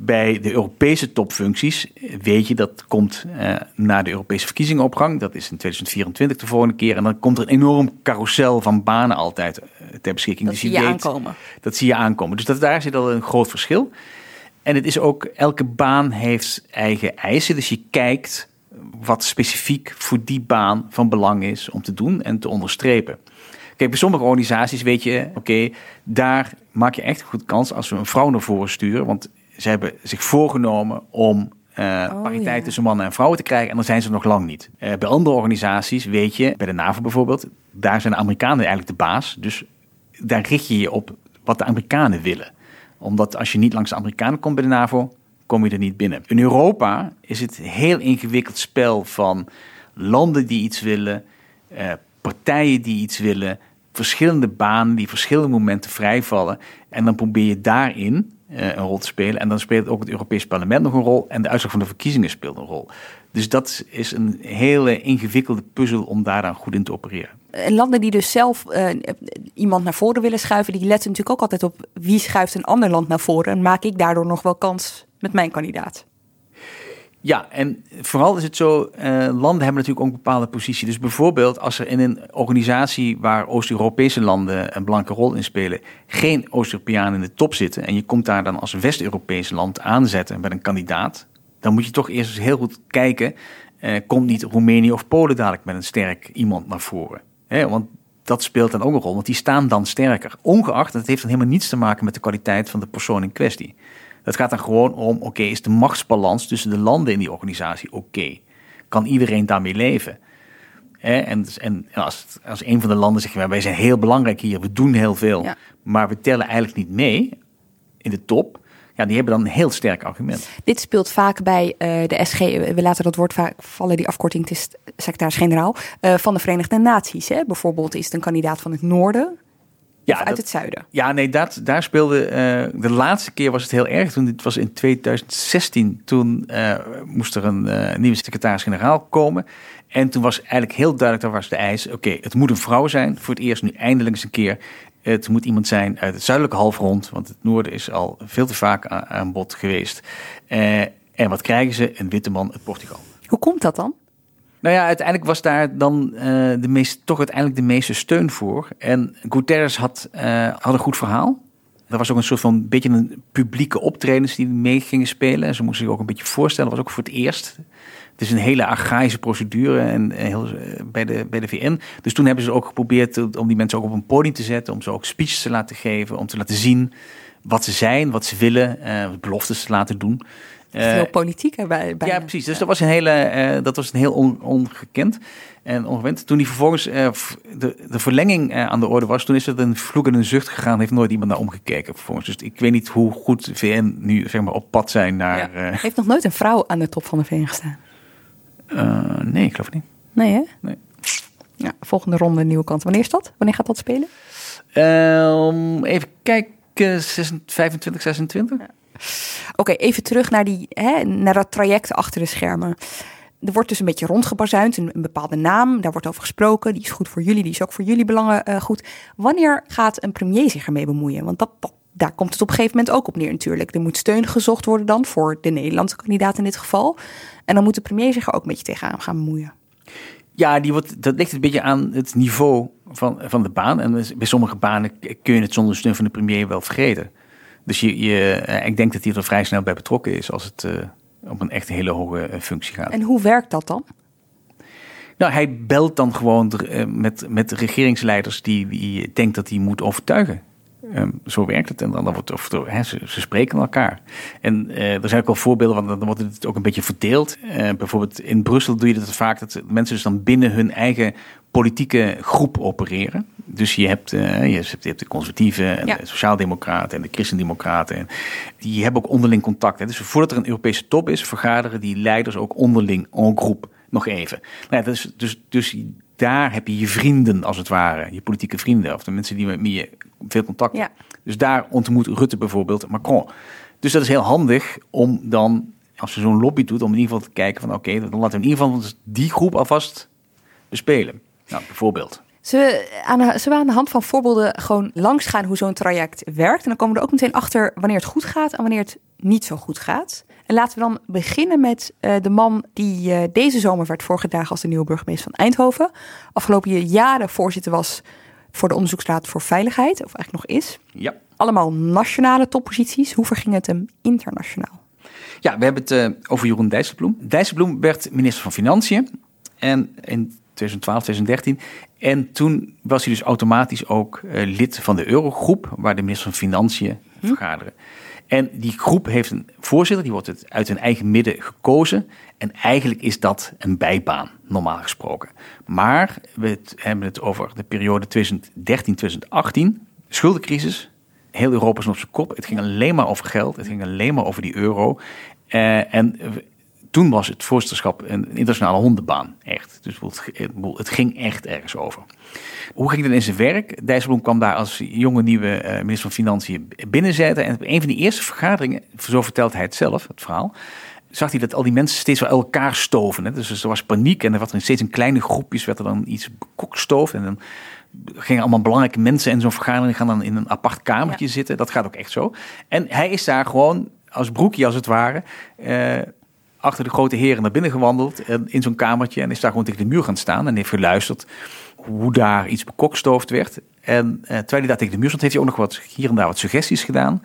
Bij de Europese topfuncties weet je dat komt uh, na de Europese verkiezingenopgang. Dat is in 2024 de volgende keer. En dan komt er een enorm carousel van banen altijd uh, ter beschikking. Dat dus zie je, weet, aankomen. Dat zie je aankomen. Dus dat, daar zit al een groot verschil. En het is ook, elke baan heeft eigen eisen. Dus je kijkt wat specifiek voor die baan van belang is om te doen en te onderstrepen. Kijk, bij sommige organisaties weet je, oké, okay, daar maak je echt een goed kans als we een vrouw naar voren sturen. Want ze hebben zich voorgenomen om uh, oh, pariteit ja. tussen mannen en vrouwen te krijgen. En dan zijn ze nog lang niet. Uh, bij andere organisaties weet je, bij de NAVO bijvoorbeeld, daar zijn de Amerikanen eigenlijk de baas. Dus daar richt je je op wat de Amerikanen willen. Omdat als je niet langs de Amerikanen komt bij de NAVO, kom je er niet binnen. In Europa is het een heel ingewikkeld spel van landen die iets willen, eh, partijen die iets willen, verschillende banen die verschillende momenten vrijvallen. En dan probeer je daarin eh, een rol te spelen. En dan speelt ook het Europees Parlement nog een rol. En de uitslag van de verkiezingen speelt een rol. Dus dat is een hele ingewikkelde puzzel om daar dan goed in te opereren. En landen die dus zelf uh, iemand naar voren willen schuiven, die letten natuurlijk ook altijd op wie schuift een ander land naar voren. En maak ik daardoor nog wel kans met mijn kandidaat? Ja, en vooral is het zo, uh, landen hebben natuurlijk ook een bepaalde positie. Dus bijvoorbeeld als er in een organisatie waar Oost-Europese landen een belangrijke rol in spelen, geen Oost-Europeanen in de top zitten en je komt daar dan als West-Europees land aanzetten met een kandidaat, dan moet je toch eerst eens heel goed kijken, uh, komt niet Roemenië of Polen dadelijk met een sterk iemand naar voren? Want dat speelt dan ook een rol, want die staan dan sterker. Ongeacht, dat heeft dan helemaal niets te maken met de kwaliteit van de persoon in kwestie. Het gaat dan gewoon om, oké, is de machtsbalans tussen de landen in die organisatie oké? Kan iedereen daarmee leven? En, en als, als een van de landen zegt, wij zijn heel belangrijk hier, we doen heel veel, maar we tellen eigenlijk niet mee in de top. Ja, die hebben dan een heel sterk argument. Dit speelt vaak bij uh, de SG, we laten dat woord vaak vallen, die afkorting, het is secretaris-generaal, uh, van de Verenigde Naties. Hè? Bijvoorbeeld is het een kandidaat van het noorden, ja, uit het zuiden? Ja, nee, dat, daar speelde. Uh, de laatste keer was het heel erg. Toen, het was in 2016. Toen uh, moest er een uh, nieuwe secretaris-generaal komen. En toen was eigenlijk heel duidelijk: daar was de eis. Oké, het moet een vrouw zijn. Voor het eerst nu eindelijk eens een keer. Het moet iemand zijn uit het zuidelijke halfrond. Want het noorden is al veel te vaak aan, aan bod geweest. en wat krijgen ze? Een witte man uit Portugal. Hoe komt dat dan? Nou ja, uiteindelijk was daar dan uh, de meest, toch uiteindelijk de meeste steun voor. En Guterres had, uh, had een goed verhaal. Er was ook een soort van beetje een publieke optredens die mee gingen spelen. En ze moesten zich ook een beetje voorstellen. Dat was ook voor het eerst. Het is een hele archaïsche procedure en heel, eh, bij, de, bij de VN. Dus toen hebben ze ook geprobeerd om die mensen ook op een podium te zetten. Om ze ook speeches te laten geven. Om te laten zien wat ze zijn, wat ze willen. Uh, beloftes te laten doen. Veel uh, politiek erbij. Ja, precies. Dus dat was een hele, uh, dat was een heel on, ongekend en ongewend. Toen die vervolgens uh, de, de verlenging aan de orde was, toen is het een vloek en een zucht gegaan. Heeft nooit iemand naar omgekeken vervolgens. Dus ik weet niet hoe goed VN nu zeg maar op pad zijn naar. Ja. Heeft nog nooit een vrouw aan de top van de VN gestaan? nee, ik geloof het niet. Nee, hè? Nee. Ja, volgende ronde nieuwe kant. Wanneer is dat? Wanneer gaat dat spelen? Um, even kijken, 25, 26. Ja. Oké, even terug naar, die, hè, naar dat traject achter de schermen. Er wordt dus een beetje rondgebazuind, een, bepaalde naam, daar wordt over gesproken. Die is goed voor jullie, die is ook voor jullie belangen uh, goed. Wanneer gaat een premier zich ermee bemoeien? Want dat, daar komt het op een gegeven moment ook op neer natuurlijk. Er moet steun gezocht worden dan voor de Nederlandse kandidaat in dit geval. En dan moet de premier zich er ook een beetje tegenaan gaan bemoeien. Ja, die wordt, dat ligt een beetje aan het niveau van, van de baan. En bij sommige banen kun je het zonder steun van de premier wel vergeten. Dus je, je, eh, ik denk dat hij er vrij snel bij betrokken is als het uh, op een echt hele hoge uh, functie gaat. En hoe werkt dat dan? Nou, hij belt dan gewoon met, met de regeringsleiders die, die denkt dat hij moet overtuigen. Um, zo werkt het. En dan, dan wordt of, ze, ze, spreken elkaar. En uh, er zijn ook wel voorbeelden, want dan wordt het ook een beetje verdeeld. Uh, bijvoorbeeld in Brussel doe je dat vaak dat mensen dus dan binnen hun eigen politieke groep opereren. Dus je hebt, uh, je hebt, je hebt de conservatieven en ja. de sociaaldemocraten en de christendemocraten. En die hebben ook onderling contact. Hè. Dus voordat er een Europese top is, vergaderen die leiders ook onderling en groep nog even. Nou, ja, dus, dus, dus daar heb je je vrienden, als het ware. Je politieke vrienden. Of de mensen die met je veel contact hebt. Ja. Dus daar ontmoet Rutte bijvoorbeeld Macron. Dus dat is heel handig om dan, als je zo'n lobby doet, om in ieder geval te kijken van oké, okay, dan laten we in ieder geval die groep alvast bespelen. Nou, bijvoorbeeld. We, aan de, zullen we aan de hand van voorbeelden gewoon langs gaan hoe zo'n traject werkt? En dan komen we er ook meteen achter wanneer het goed gaat en wanneer het niet zo goed gaat. En laten we dan beginnen met uh, de man die uh, deze zomer werd voorgedragen als de nieuwe burgemeester van Eindhoven. Afgelopen jaren voorzitter was voor de Onderzoeksraad voor Veiligheid, of eigenlijk nog is. Ja. Allemaal nationale topposities. Hoe verging het hem internationaal? Ja, we hebben het uh, over Jeroen Dijsselbloem. Dijsselbloem werd minister van Financiën. En in 2012, 2013. En toen was hij dus automatisch ook uh, lid van de Eurogroep, waar de minister van Financiën hm. vergaderen. En die groep heeft een voorzitter, die wordt het uit hun eigen midden gekozen. En eigenlijk is dat een bijbaan, normaal gesproken. Maar we hebben het over de periode 2013-2018, schuldencrisis. Heel Europa is op zijn kop. Het ging alleen maar over geld, het ging alleen maar over die euro. Uh, en toen was het voorzitterschap een internationale hondenbaan, echt. Dus het, ging echt ergens over. Hoe ging het in zijn werk? Dijsselbloem kwam daar als jonge nieuwe eh, minister van Financiën binnenzetten. En op een van die eerste vergaderingen, zo vertelt hij het zelf, het verhaal, zag hij dat al die mensen steeds wel elkaar stoven. Hè? Dus er was paniek en er was er steeds in kleine groepjes werd er dan iets bekokstoofd. En dan gingen allemaal belangrijke mensen in zo'n vergadering gaan dan in een apart kamertje zitten. Dat gaat ook echt zo. En hij is daar gewoon als broekje als het ware... Eh, achter de grote heren naar binnen gewandeld in zo'n kamertje en is daar gewoon tegen de muur gaan staan en heeft geluisterd hoe daar iets bekokstoofd werd. En eh, terwijl hij daar tegen de muur stond, heeft hij ook nog wat hier en daar wat suggesties gedaan.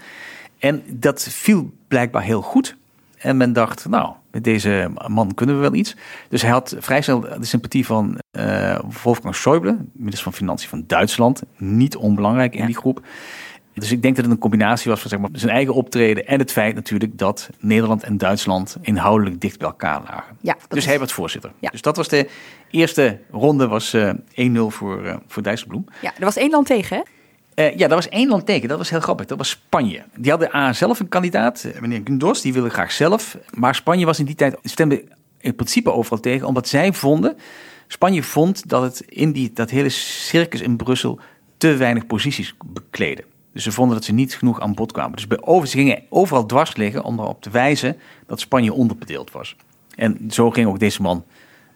En dat viel blijkbaar heel goed. En men dacht, nou, met deze man kunnen we wel iets. Dus hij had vrij snel de sympathie van uh, Wolfgang Schäuble, minister van Financiën van Duitsland. Niet onbelangrijk in die groep. Dus ik denk dat het een combinatie was van zeg maar, zijn eigen optreden en het feit natuurlijk dat Nederland en Duitsland inhoudelijk dicht bij elkaar lagen. Ja, dus hij werd voorzitter. Ja. Dus dat was de eerste ronde, was uh, eh, 1-0 voor, uh, voor Dijsselbloem. Ja, er was één land tegen hè? Uh, ja, dat was één land tegen. Dat was heel grappig. Dat was Spanje. Die hadden A zelf een kandidaat, meneer Gundos, die wilde graag zelf. Maar Spanje was in die tijd, stemde in principe overal tegen, omdat zij vonden, Spanje vond dat het in die, dat hele circus in Brussel te weinig posities bekleden. Dus ze vonden dat ze niet genoeg aan bod kwamen. Dus bij over, ze gingen overal dwars liggen om erop te wijzen dat Spanje onderbedeeld was. En zo ging ook deze man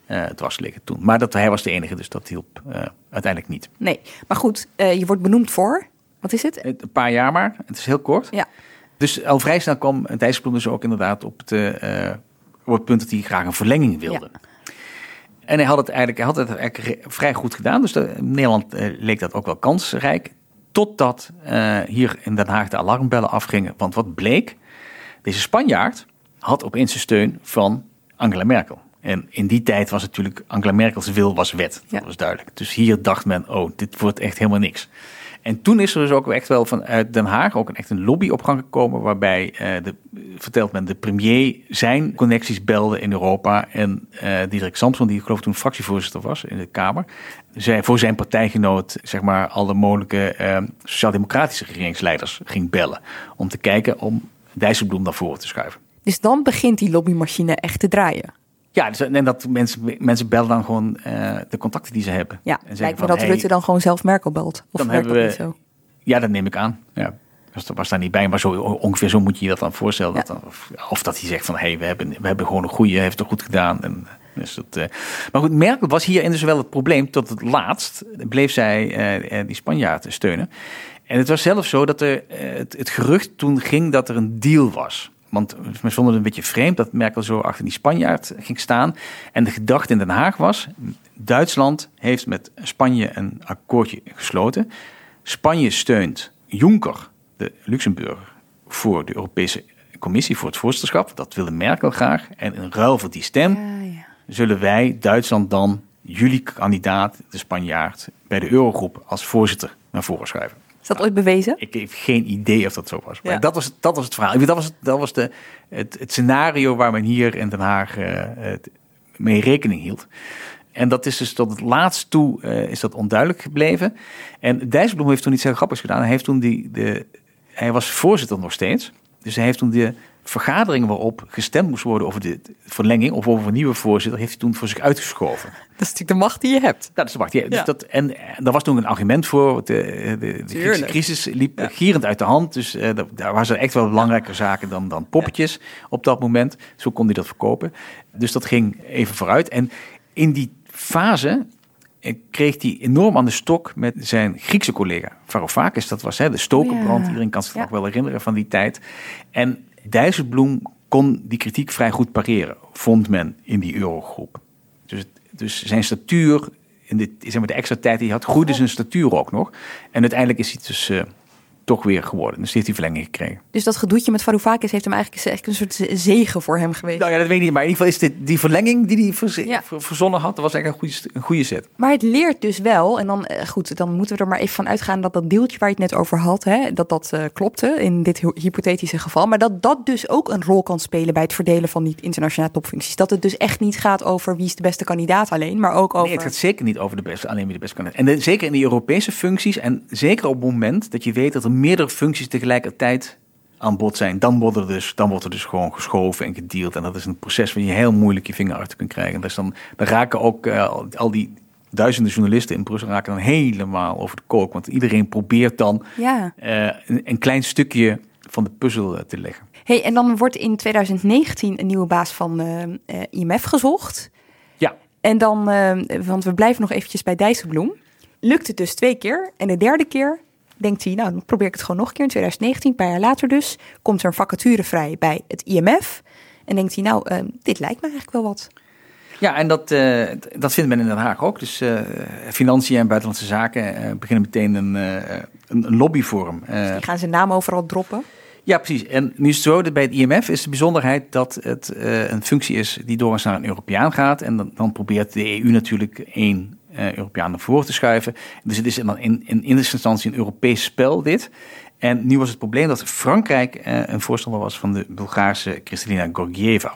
uh, dwars liggen toen. Maar dat, hij was de enige, dus dat hielp uh, uiteindelijk niet. Nee, maar goed, uh, je wordt benoemd voor, wat is het? Een paar jaar maar, het is heel kort. Ja. Dus al vrij snel kwam Dijsselbloem dus ook inderdaad op het, op het punt dat hij graag een verlenging wilde. Ja. En hij had het eigenlijk, hij had het eigenlijk vrij goed gedaan. Dus de, Nederland leek dat ook wel kansrijk. Totdat uh, hier in Den Haag de alarmbellen afgingen. Want wat bleek? Deze Spanjaard had opeens de steun van Angela Merkel. En in die tijd was natuurlijk Angela Merkels wil was wet. Dat was duidelijk. Dus hier dacht men, oh, dit wordt echt helemaal niks. En toen is er dus ook echt wel vanuit Den Haag ook een, echt een lobby op gang gekomen. Waarbij, uh, de, vertelt men, de premier zijn connecties belde in Europa. En uh, Diederik Samson, die ik geloof toen fractievoorzitter was in de Kamer. Zij voor zijn partijgenoot, zeg maar, alle mogelijke uh, sociaal-democratische regeringsleiders ging bellen. Om te kijken om Dijsselbloem naar voren te schuiven. Dus dan begint die lobbymachine echt te draaien. Ja, dus, en dat mensen, mensen bellen dan gewoon uh, de contacten die ze hebben. Ja, en lijkt me dat hey, Rutte dan gewoon zelf Merkel belt. Of dan hebben we, niet zo? Ja, dat neem ik aan. Ja. Dus dat was daar niet bij, maar zo, ongeveer zo moet je je dat dan voorstellen. Ja. Dat dan, of, of, dat hij zegt van, hé, hey, we, hebben, we hebben gewoon een goede, heeft het goed gedaan. En, dus dat, uh, maar goed, Merkel was hierin dus wel het probleem. Tot het laatst bleef zij uh, die Spanjaarden steunen. En het was zelfs zo dat er, het, het gerucht toen ging dat er een deal was. Want we vonden het een beetje vreemd dat Merkel zo achter die Spanjaard ging staan. En de gedachte in Den Haag was: Duitsland heeft met Spanje een akkoordje gesloten. Spanje steunt Juncker, de Luxemburger, voor de Europese Commissie voor het voorzitterschap. Dat wilde Merkel graag. En in ruil voor die stem ja, ja. zullen wij Duitsland dan jullie kandidaat, de Spanjaard, bij de Eurogroep als voorzitter naar voren schuiven. Is dat ooit bewezen? Ik heb geen idee of dat zo was. Maar ja. dat, was dat was het verhaal. Dat was, dat was de, het, het scenario waar men hier in Den Haag uh, mee rekening hield. En dat is dus tot het laatst toe uh, is dat onduidelijk gebleven. En Dijsselbloem heeft toen iets heel grappigs gedaan. Hij, heeft toen die, de, hij was voorzitter nog steeds. Dus hij heeft toen de vergaderingen waarop gestemd moest worden over de verlenging of over een nieuwe voorzitter, heeft hij toen voor zich uitgeschoven. Dat is natuurlijk de macht die je hebt. dat is de macht. Ja. Dus dat, en daar was toen een argument voor. De, de, de Griekse crisis liep ja. gierend uit de hand. Dus uh, daar waren er echt wel belangrijke zaken dan, dan poppetjes op dat moment. Zo kon hij dat verkopen. Dus dat ging even vooruit. En in die fase kreeg hij enorm aan de stok met zijn Griekse collega Varoufakis. Dat was hè, de stokenbrand. Iedereen kan zich nog wel herinneren van die tijd. En Dijsselbloem kon die kritiek vrij goed pareren, vond men in die eurogroep. Dus, dus zijn statuur, in de, zeg maar de extra tijd die hij had, groeide zijn statuur ook nog. En uiteindelijk is hij dus uh, toch weer geworden. Dus heeft hij verlenging gekregen. Dus dat gedoetje met Varoufakis heeft hem eigenlijk echt een soort zegen voor hem geweest. Nou ja, dat weet ik niet. Maar in ieder geval is dit, die verlenging die hij verz ja. verzonnen had, dat was eigenlijk een goede, een goede zet. Maar het leert dus wel, en dan eh, goed, dan moeten we er maar even van uitgaan dat dat deeltje waar je het net over had, hè, dat dat uh, klopte in dit hypothetische geval. Maar dat dat dus ook een rol kan spelen bij het verdelen van die internationale topfuncties. Dat het dus echt niet gaat over wie is de beste kandidaat alleen, maar ook over... Nee, het gaat zeker niet over de beste, alleen wie de beste kandidaat. En de, zeker in die Europese functies en zeker op het moment dat je weet dat er meerdere functies tegelijkertijd aan bod zijn, dan wordt, er dus, dan wordt er dus gewoon geschoven en gedeeld. En dat is een proces waar je heel moeilijk je vinger achter kunt krijgen. Dus dan, dan raken ook eh, al die duizenden journalisten in Brussel raken dan helemaal over de kook. Want iedereen probeert dan Ja. eh, een, een klein stukje van de puzzel eh, te leggen. Hey, en dan wordt in 2019 een nieuwe baas van IMF gezocht. Ja. En dan, want we blijven nog eventjes bij Dijsselbloem. Lukt het dus twee keer. En de derde keer denkt hij, nou dan probeer ik het gewoon nog een keer. In 2019, een paar jaar later dus, komt er een vacature vrij bij het IMF. En denkt hij, nou, eh, dit lijkt me eigenlijk wel wat. Ja, en dat, eh, dat vindt men in Den Haag ook. Dus eh, Financiën en Buitenlandse Zaken eh, beginnen meteen een, een, lobbyvorm. Eh, Die gaan zijn naam overal droppen. Ja, precies. En nu is het zo, dat bij het IMF is de bijzonderheid dat het een functie is die doorgaans naar een Europeaan gaat. En dan, dan probeert de EU natuurlijk één eh, Europeaan naar voren te schuiven. Dus het is in, in, in eerste instantie een Europees spel, dit. En nu was het probleem dat Frankrijk eh, een voorstander was van de Bulgaarse Kristalina Georgieva.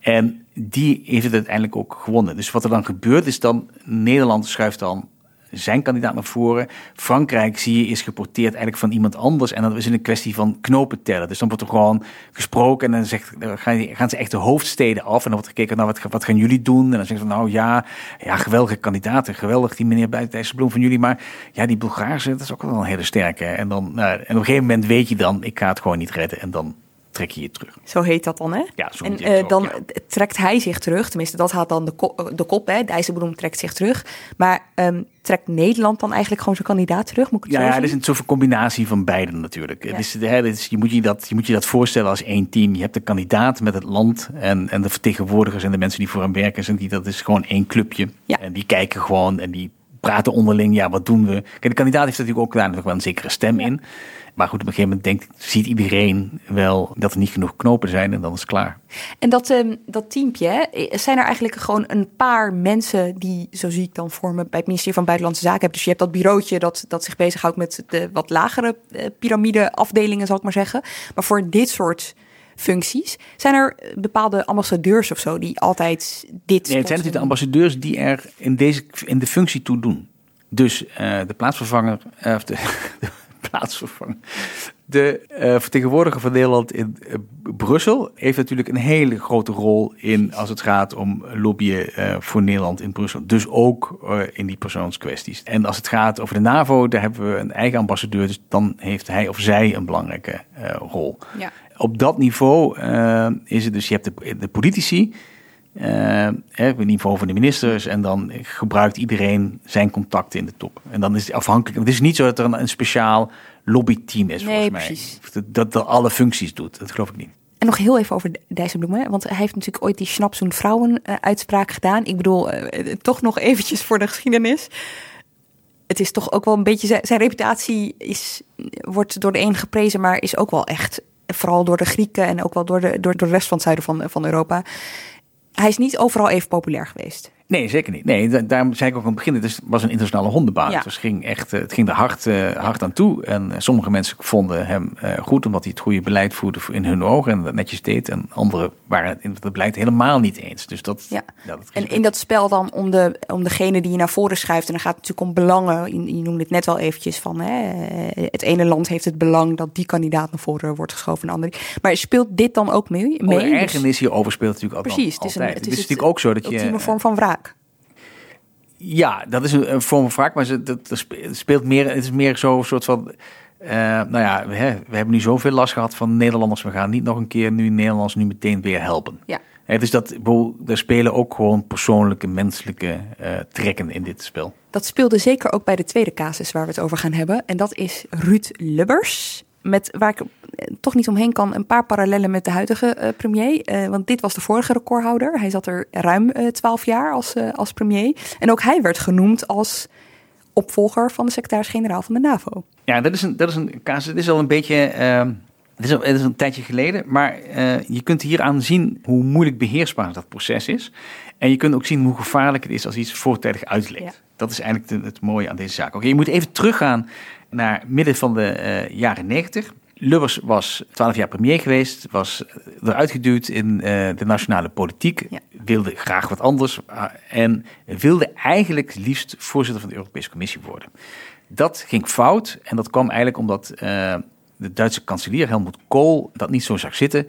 En die heeft het uiteindelijk ook gewonnen. Dus wat er dan gebeurt is dan, Nederland schuift dan zijn kandidaat naar voren. Frankrijk, zie je, is geporteerd eigenlijk van iemand anders. En dan is een kwestie van knopen tellen. Dus dan wordt er gewoon gesproken en dan zegt, gaan, ze echt de hoofdsteden af. En dan wordt gekeken, nou, wat, wat gaan jullie doen? En dan zeggen ze, nou ja, ja geweldige kandidaten. Geweldig, die meneer Dijsselbloem van jullie. Maar ja, die Bulgaarse, dat is ook wel een hele sterke. En, dan, nou, en op een gegeven moment weet je dan, ik ga het gewoon niet redden. En dan trek je je terug. Zo heet dat dan, hè? Ja, zo en eh, dan ja. trekt hij zich terug. Tenminste, dat haalt dan de, ko- de kop, hè? Dijsselbloem trekt zich terug. Maar ehm, trekt Nederland dan eigenlijk gewoon zijn kandidaat terug? Moet ik het Ja, zo ja, het is een soort van combinatie van beiden natuurlijk. Het is, hè, het is, je, moet je, dat, je moet je dat voorstellen als één team. Je hebt de kandidaat met het land en, en de vertegenwoordigers en de mensen die voor hem werken. Zijn die, dat is gewoon één clubje. En die kijken gewoon en die praten onderling. Ja, wat doen we? Kijk, de kandidaat heeft natuurlijk ook daar natuurlijk wel een zekere stem in. Maar goed, op een gegeven moment denkt, ziet iedereen wel dat er niet genoeg knopen zijn en dan is het klaar. En dat, ehm, dat teampje, hè, zijn er eigenlijk gewoon een paar mensen die, zo zie ik dan vormen, bij het ministerie van Buitenlandse Zaken hebben. Dus je hebt dat bureautje dat, dat zich bezighoudt met de wat lagere eh, piramideafdelingen, zal ik maar zeggen. Maar voor dit soort functies zijn er eh, bepaalde ambassadeurs of zo die altijd dit Nee, het zijn natuurlijk de ambassadeurs die er in, deze, in de functie toe doen. Dus eh, de plaatsvervanger, of de, de plaatsvervanger, de eh, vertegenwoordiger van Nederland in eh, Brussel heeft natuurlijk een hele grote rol in als het gaat om lobbyen eh, voor Nederland in Brussel. Dus ook in die persoonskwesties. En als het gaat over de NAVO, daar hebben we een eigen ambassadeur, dus dan heeft hij of zij een belangrijke rol. Ja. Op dat niveau is het dus, je hebt de, de politici, op het niveau van de ministers, en dan gebruikt iedereen zijn contacten in de top. En dan is het afhankelijk. Het is niet zo dat er een, een speciaal lobbyteam is, Nee, volgens mij. precies. Dat, dat alle functies doet. Dat geloof ik niet. En nog heel even over Dijsselbloem, want hij heeft natuurlijk ooit die Schnapzoen vrouwen eh, gedaan. Ik bedoel, eh, eh, toch nog eventjes voor de geschiedenis. Het is toch ook wel een beetje, zijn, zijn reputatie is, wordt door de een geprezen, maar is ook wel echt, vooral door de Grieken en ook wel door de, door, door de rest van het zuiden van, van Europa. Hij is niet overal even populair geweest. Nee, zeker niet. Nee, da- daarom zei ik ook aan het begin, het is- was een internationale hondenbaan. Ja. Dus het ging echt, eh, het ging er hard, eh, hard aan toe. En eh, sommige mensen vonden hem goed, omdat hij het goede beleid voerde in hun ogen en dat netjes deed. En anderen waren het in het beleid helemaal niet eens. Dus dat, Ja. ja, dat En in dat spel dan om, de, om degene die je naar voren schuift. En dan gaat het natuurlijk om belangen. Je, je noemde het net wel eventjes van hè, het ene land heeft het belang dat die kandidaat naar voren wordt geschoven. En de andere. Maar speelt dit dan ook mee? Oh, mee? de Dus- ergernis hierover speelt natuurlijk altijd. Precies, het is, een, altijd. het is, Het is natuurlijk ook zo dat je. ultieme vorm van wraak. Ja, dat is een, een vorm van wraak, maar ze- dat, dat spe- het speelt meer, het is meer zo'n soort van. eh, nou ja, we, hè, we hebben nu zoveel last gehad van Nederlanders. We gaan niet nog een keer nu Nederlanders nu meteen weer helpen. Ja. Hè, dus dat, er spelen ook gewoon persoonlijke, menselijke eh, trekken in dit spel. Dat speelde zeker ook bij de tweede casus waar we het over gaan hebben. En dat is Ruud Lubbers. Met waar ik eh, toch niet omheen kan, een paar parallellen met de huidige eh, premier. Eh, want dit was de vorige recordhouder. Hij zat er ruim twaalf jaar als, als premier. En ook hij werd genoemd als opvolger van de secretaris-generaal van de NAVO. Ja, dat is een, dat is een casus. Het is al een beetje. ehm, het, is al, het is een tijdje geleden, maar je kunt hieraan zien hoe moeilijk beheersbaar dat proces is. En je kunt ook zien hoe gevaarlijk het is als iets voortijdig uitleekt. Dat is eigenlijk het mooie aan deze zaak. Oké, je moet even teruggaan naar midden van de eh, jaren negentig. Lubbers was twaalf jaar premier geweest, was eruit geduwd in eh, de nationale politiek, wilde graag wat anders ah, en wilde eigenlijk liefst voorzitter van de Europese Commissie worden. Dat ging fout en dat kwam eigenlijk omdat eh, de Duitse kanselier Helmut Kool dat niet zo zag zitten.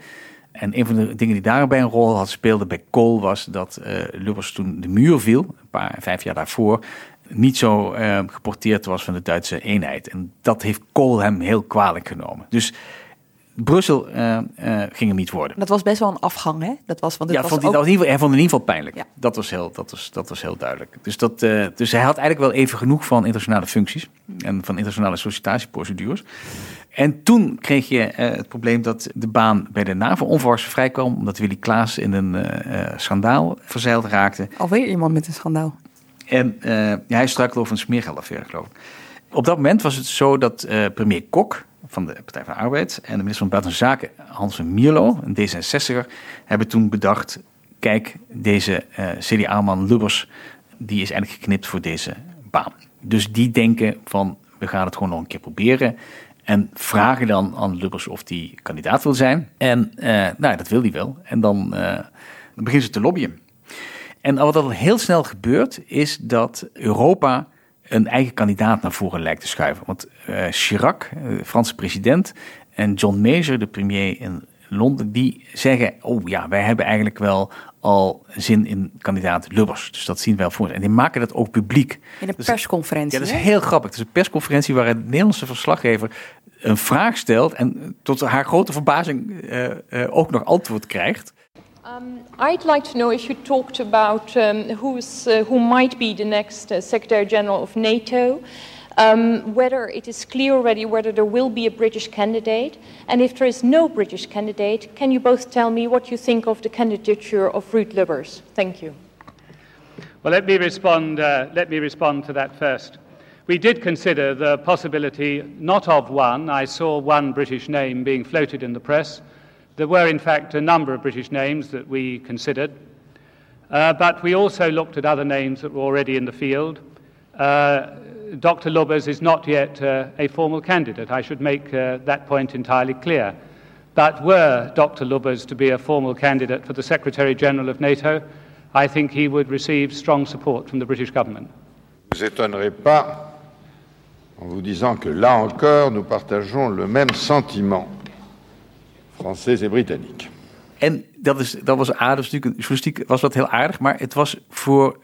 En een van de dingen die daarbij een rol had speelde bij Kool was dat uh, Lubbers toen de muur viel, een paar, vijf jaar daarvoor, niet zo uh, geporteerd was van de Duitse eenheid. En dat heeft Kool hem heel kwalijk genomen. Dus Brussel uh, uh, ging hem niet worden. Dat was best wel een afgang, hè? Dat was, want ja, was vond hij, ook... in ieder geval, hij vond het in ieder geval pijnlijk. Ja. Dat, was heel, dat, was, dat was heel duidelijk. Dus, dat, dus hij had eigenlijk wel even genoeg van internationale functies en van internationale sollicitatieprocedures. En toen kreeg je het probleem dat de baan bij de NAVO onverwachts vrij kwam, omdat Willy Klaas in een schandaal verzeild raakte. Alweer iemand met een schandaal. En ja, hij struikelde over een smeergeldaffaire, geloof ik. Op dat moment was het zo dat premier Kok, van de Partij van de Arbeid en de minister van Buitenlandse Zaken, Hans van Mierlo, een D66er, hebben toen bedacht: kijk, deze CDA-man Lubbers, die is eigenlijk geknipt voor deze baan. Dus die denken van, we gaan het gewoon nog een keer proberen. En vragen dan aan Lubbers of hij kandidaat wil zijn. En uh, nou, dat wil hij wel. En dan, uh, dan beginnen ze te lobbyen. En wat er heel snel gebeurt, is dat Europa een eigen kandidaat naar voren lijkt te schuiven. Want uh, Chirac, de Franse president, en John Major, de premier in Londen, die zeggen: Oh ja, wij hebben eigenlijk wel al zin in kandidaat Lubbers. Dus dat zien we wel voor. En die maken dat ook publiek. In een persconferentie. Ja, dat is heel grappig. Het is een persconferentie waar een Nederlandse verslaggever een vraag stelt en tot haar grote verbazing uh, uh, ook nog antwoord krijgt. Um, I'd like to know if you talked about um, who's, uh, who might be the next uh, Secretary General of NATO, um, whether it is clear already whether there will be a British candidate, and if there is no British candidate, can you both tell me what you think of the candidature of Ruud Lubbers? Thank you. Well, let me respond. Uh, let me respond to that first. We did consider the possibility not of one. I saw one British name being floated in the press. There were, in fact, a number of British names that we considered, uh, but we also looked at other names that were already in the field. Uh, Dr. Lubbers is not yet uh, a formal candidate. I should make uh, that point entirely clear. But were Dr. Lubbers to be a formal candidate for the Secretary General of NATO, I think he would receive strong support from the British government. Vous étonnerez pas en vous disant que là encore, nous partageons le même sentiment. Français en Britannique. En dat, is, dat was aardig, journalistiek was dat heel aardig, maar het was voor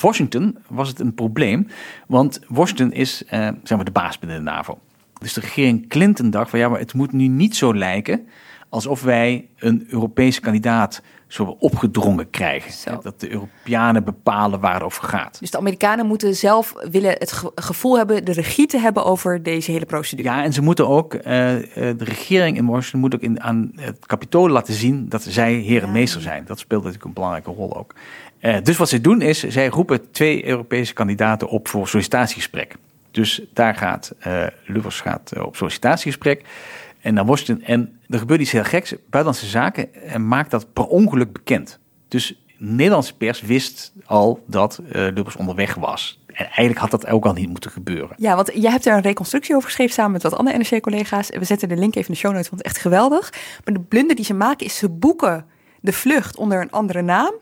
Washington was het een probleem, want Washington is eh, zeg maar de baas binnen de NAVO. Dus de regering Clinton dacht van ja, maar het moet nu niet zo lijken alsof wij een Europese kandidaat zo opgedrongen krijgen. Dat de Europeanen bepalen waar het over gaat. Dus de Amerikanen moeten zelf willen het gevoel hebben, de regie te hebben over deze hele procedure. Ja, en ze moeten ook, uh, de regering in Washington moet ook in, aan het kapitool laten zien dat zij heer en meester zijn. Dat speelt natuurlijk een belangrijke rol ook. Uh, dus wat ze doen is, zij roepen twee Europese kandidaten op voor sollicitatiegesprek. Dus daar gaat uh, Lubbers gaat op sollicitatiegesprek. En dan Washington. En er gebeurt iets heel geks. Buitenlandse Zaken en maakt dat per ongeluk bekend. Dus de Nederlandse pers wist al dat Lubbers onderweg was. En eigenlijk had dat ook al niet moeten gebeuren. Ja, want jij hebt er een reconstructie over geschreven samen met wat andere NRC-collega's. We zetten de link even in de show notes, want echt geweldig. Maar de blunder die ze maken is ze boeken de vlucht onder een andere naam.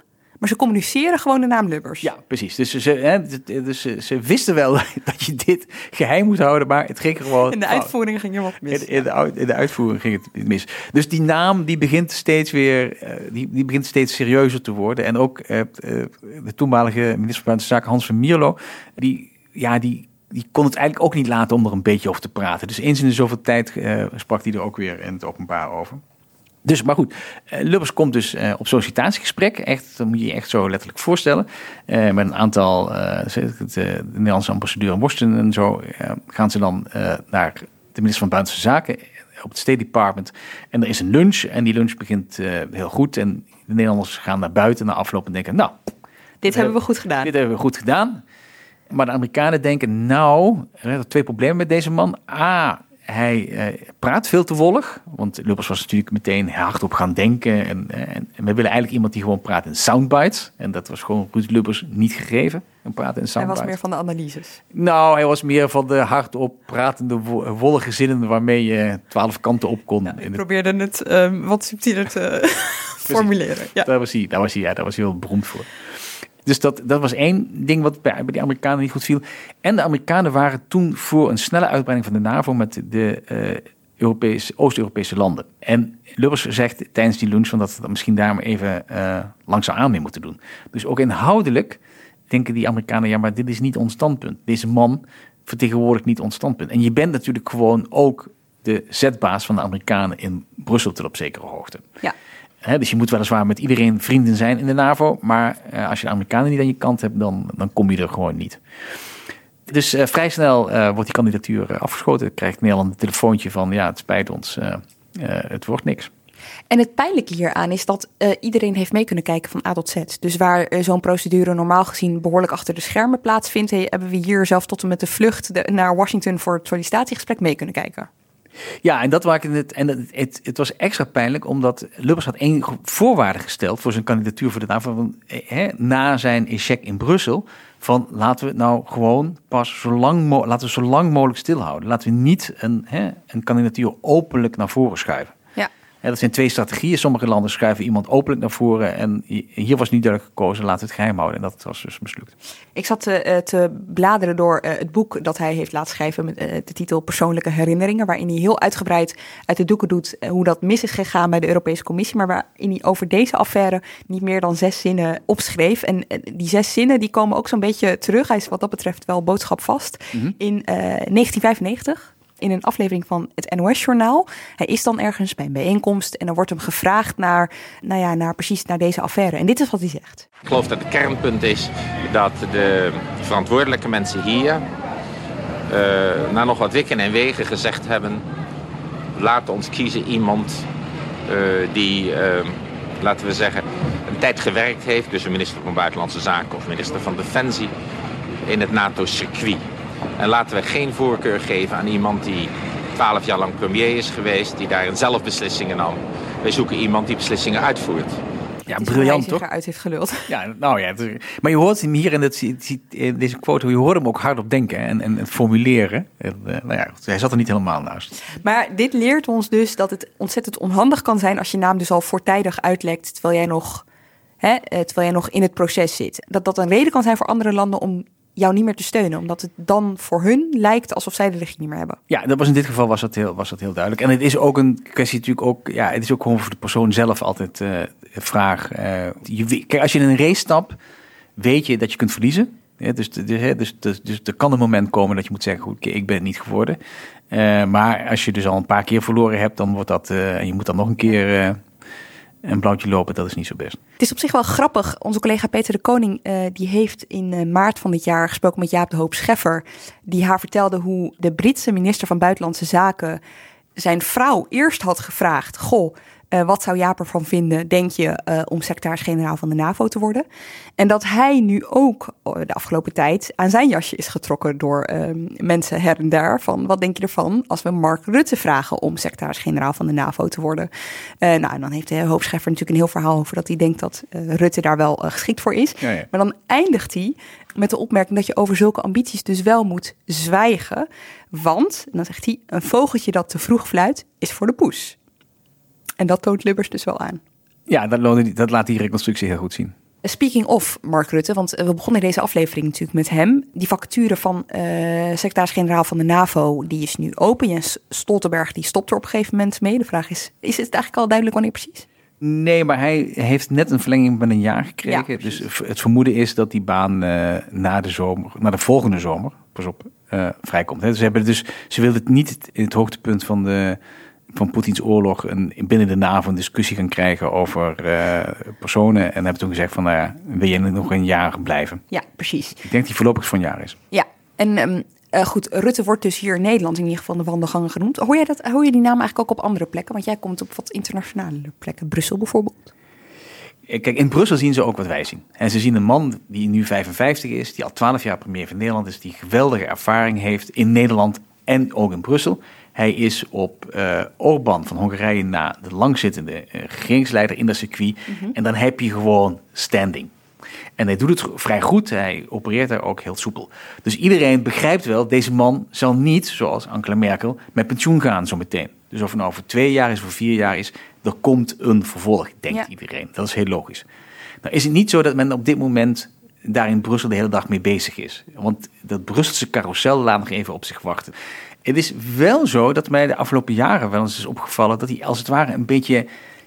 Maar ze communiceren gewoon de naam Lubbers. Ja, precies. Dus, ze, hè, dus ze, ze, wisten wel dat je dit geheim moet houden, maar het ging gewoon... In de uitvoering ging er wat mis. In, in, de, in, de, uitvoering ging het mis. Dus die naam die begint steeds weer, die, die begint steeds serieuzer te worden. En ook uh, de toenmalige minister van Buitenlandse Zaken, Hans van Mierlo, die, ja, die, die kon het eigenlijk ook niet laten om er een beetje over te praten. Dus eens in de zoveel tijd uh, sprak hij er ook weer in het openbaar over. Dus, maar goed, uh, Lubbers komt dus uh, op sollicitatiegesprek. Echt, dat moet je je echt zo letterlijk voorstellen. Uh, met een aantal, de Nederlandse ambassadeur in Washington en zo, gaan ze dan naar de minister van Buitenlandse Zaken op het State Department. En er is een lunch en die lunch begint heel goed. En de Nederlanders gaan naar buiten na afloop en denken, nou... Dit hebben we goed gedaan. Dit hebben we goed gedaan. Maar de Amerikanen denken, nou, er zijn twee problemen met deze man. A, hij eh, praat veel te wollig, want Lubbers was natuurlijk meteen hardop gaan denken. En, en, en, we willen eigenlijk iemand die gewoon praat in soundbites. En dat was gewoon Ruud Lubbers niet gegeven, een praten in soundbites. Hij was meer van de analyses. Nou, hij was meer van de hardop pratende, wollige zinnen waarmee je twaalf kanten op kon. Ja, ik probeerde het um, wat subtieler te formuleren. Ja. Daar, was hij, daar, was hij, ja, daar was hij heel beroemd voor. Dus dat, dat was één ding wat bij, bij de Amerikanen niet goed viel. En de Amerikanen waren toen voor een snelle uitbreiding van de NAVO met de Europese, Oost-Europese landen. En Lubbers zegt tijdens die lunch van dat we misschien daar maar even uh, langzaamaan mee moeten doen. Dus ook inhoudelijk denken die Amerikanen, ja, maar dit is niet ons standpunt. Deze man vertegenwoordigt niet ons standpunt. En je bent natuurlijk gewoon ook de zetbaas van de Amerikanen in Brussel tot op zekere hoogte. Ja. Dus je moet weliswaar met iedereen vrienden zijn in de NAVO, maar uh, als je de Amerikanen niet aan je kant hebt, dan, dan kom je er gewoon niet. Dus uh, vrij snel uh, wordt die kandidatuur afgeschoten. Krijgt Nederland een telefoontje van, ja, het spijt ons, het wordt niks. En het pijnlijke hieraan is dat iedereen heeft mee kunnen kijken van A tot Z. Dus waar zo'n procedure normaal gezien behoorlijk achter de schermen plaatsvindt, hebben we hier zelf tot en met de vlucht naar Washington voor het sollicitatiegesprek mee kunnen kijken. Ja, en dat maakte het. En het, het, was extra pijnlijk omdat Lubbers had één voorwaarde gesteld voor zijn kandidatuur voor de NAVO. Van, hè, na zijn échec in Brussel. Van laten we het nou gewoon pas zo lang, laten we zo lang mogelijk stilhouden. Laten we niet een, hè, een kandidatuur openlijk naar voren schuiven. Dat zijn twee strategieën. Sommige landen schuiven iemand openlijk naar voren. En hier was niet duidelijk gekozen, laten we het geheim houden. En dat was dus mislukt. Ik zat te, eh, te bladeren door eh, het boek dat hij heeft laten schrijven met eh, de titel Persoonlijke Herinneringen. Waarin hij heel uitgebreid uit de doeken doet hoe dat mis is gegaan bij de Europese Commissie. Maar waarin hij over deze affaire niet meer dan zes zinnen opschreef. En die zes zinnen die komen ook zo'n beetje terug. Hij is wat dat betreft wel boodschapvast. Mm In 1995 in een aflevering van het NOS-journaal. Hij is dan ergens bij een bijeenkomst en dan wordt hem gevraagd naar, nou ja, naar precies naar deze affaire. En dit is wat hij zegt. Ik geloof dat het kernpunt is dat de verantwoordelijke mensen hier uh, na nog wat wikken en wegen gezegd hebben: laat ons kiezen iemand uh, die, uh, laten we zeggen, een tijd gewerkt heeft, dus een minister van Buitenlandse Zaken of minister van Defensie, in het NATO-circuit. En laten we geen voorkeur geven aan iemand die twaalf jaar lang premier is geweest, die daarin zelf beslissingen nam. Wij zoeken iemand die beslissingen uitvoert. Ja, briljant toch? uit heeft geluld. Ja, nou ja. Maar je hoort hem hier in, het, in deze quote, je hoort hem ook hardop denken en, en formuleren. En, uh, nou ja, hij zat er niet helemaal naast. Maar dit leert ons dus dat het ontzettend onhandig kan zijn als je naam dus al voortijdig uitlekt, terwijl jij nog, hè, eh, terwijl jij nog in het proces zit. Dat dat een reden kan zijn voor andere landen om jou niet meer te steunen. Omdat het dan voor hun lijkt alsof zij de regie niet meer hebben. Ja, dat was in dit geval was dat heel, was dat heel duidelijk. En het is ook een kwestie natuurlijk ook... Ja, het is ook gewoon voor de persoon zelf altijd uh, vraag. Uh, je, kijk, als je in een race stapt, weet je dat je kunt verliezen. Dus, dus, dus, dus, dus er kan een moment komen dat je moet zeggen... goed, ik ben het niet geworden. Uh, maar als je dus al een paar keer verloren hebt... dan wordt dat... en je moet dan nog een keer een blauwtje lopen, dat is niet zo best. Het is op zich wel grappig. Onze collega Peter de Koning, uh, die heeft in uh, maart van dit jaar gesproken met Jaap de Hoop Scheffer. Die haar vertelde hoe de Britse minister van Buitenlandse Zaken zijn vrouw eerst had gevraagd: Goh, uh, wat zou Jaap ervan vinden, denk je, uh, om secretaris-generaal van de NAVO te worden? En dat hij nu ook uh, de afgelopen tijd aan zijn jasje is getrokken door ehm, mensen her en daar. Van wat denk je ervan als we Mark Rutte vragen om secretaris-generaal van de NAVO te worden? nou, en dan heeft de hoofdscheffer natuurlijk een heel verhaal over dat hij denkt dat Rutte daar wel geschikt voor is. Ja, ja. Maar dan eindigt hij met de opmerking dat je over zulke ambities dus wel moet zwijgen. Want, dan zegt hij, een vogeltje dat te vroeg fluit is voor de poes. En dat toont Lubbers dus wel aan. Ja, dat, dat laat die reconstructie heel goed zien. Speaking of Mark Rutte, want we begonnen deze aflevering natuurlijk met hem. Die vacature van uh, secretaris-generaal van de NAVO, die is nu open. Jens Stoltenberg, die stopt er op een gegeven moment mee. De vraag is, is het eigenlijk al duidelijk wanneer precies? Nee, maar hij heeft net een verlenging van een jaar gekregen. Ja, dus het vermoeden is dat die baan uh, na de zomer, na de volgende zomer, pas op, uh, vrijkomt. Dus ze, hebben dus, ze wilden het niet in het hoogtepunt van de van Poetins oorlog een, binnen de NAVO een discussie gaan krijgen over uh, personen. En hebben toen gezegd van, nou ja, wil je nog een jaar blijven? Ja, precies. Ik denk die voorlopig van een jaar is. Ja, en um, uh, goed, Rutte wordt dus hier in Nederland in ieder geval de wandelgangen genoemd. Hoor, jij dat, hoor je die naam eigenlijk ook op andere plekken? Want jij komt op wat internationale plekken, Brussel bijvoorbeeld. Kijk, in Brussel zien ze ook wat wij zien. En ze zien een man die nu 55 is, die al 12 jaar premier van Nederland is, die geweldige ervaring heeft in Nederland en ook in Brussel. Hij is op uh, Orbán van Hongarije na de langzittende uh, regeringsleider in dat circuit. Mm -hmm. En dan heb je gewoon standing. En hij doet het vrij goed. Hij opereert daar ook heel soepel. Dus iedereen begrijpt wel, deze man zal niet, zoals Angela Merkel, met pensioen gaan zo meteen. Dus of het nou voor twee jaar is, voor vier jaar is, er komt een vervolg, denkt ja. iedereen. Dat is heel logisch. Nou is het niet zo dat men op dit moment daar in Brussel de hele dag mee bezig is. Want dat Brusselse carousel laat nog even op zich wachten. Het is wel zo dat mij de afgelopen jaren wel eens is opgevallen dat hij als het ware een beetje,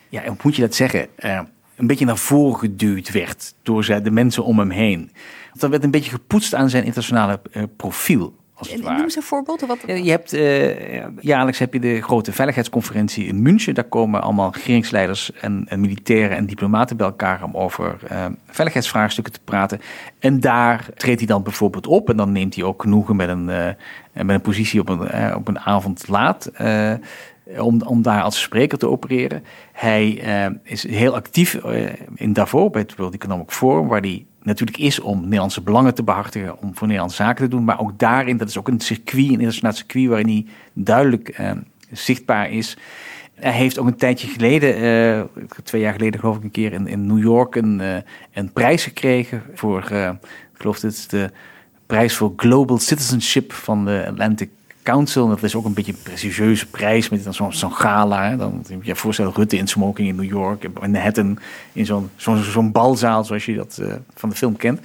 ja, hoe moet je dat zeggen, uh, een beetje naar voren geduwd werd door de mensen om hem heen. Dat werd een beetje gepoetst aan zijn internationale uh, profiel. Als het Noem eens een voorbeeld. Wat... Je hebt, uh, jaarlijks heb je de grote veiligheidsconferentie in München. Daar komen allemaal regeringsleiders en, en militairen en diplomaten bij elkaar om over uh, veiligheidsvraagstukken te praten. En daar treedt hij dan bijvoorbeeld op en dan neemt hij ook genoegen met een, uh, met een positie op een, op een avond laat. om, om daar als spreker te opereren. Hij is heel actief in Davos bij het World Economic Forum, waar hij natuurlijk is om Nederlandse belangen te behartigen, om voor Nederlandse zaken te doen. Maar ook daarin, dat is ook een circuit, een internationaal circuit waarin hij duidelijk eh, zichtbaar is. Hij heeft ook een tijdje geleden, uh, twee jaar geleden geloof ik een keer in, in New York, een, uh, een prijs gekregen voor, uh, ik geloof het de prijs voor Global Citizenship van de Atlantic Council. Dat is ook een beetje een prestigieuze prijs met zo'n zo gala. Hè. Dan moet je je voorstellen Rutte in smoking in New York. In Manhattan in zo'n zo'n zo'n balzaal zoals je dat uh, van de film kent.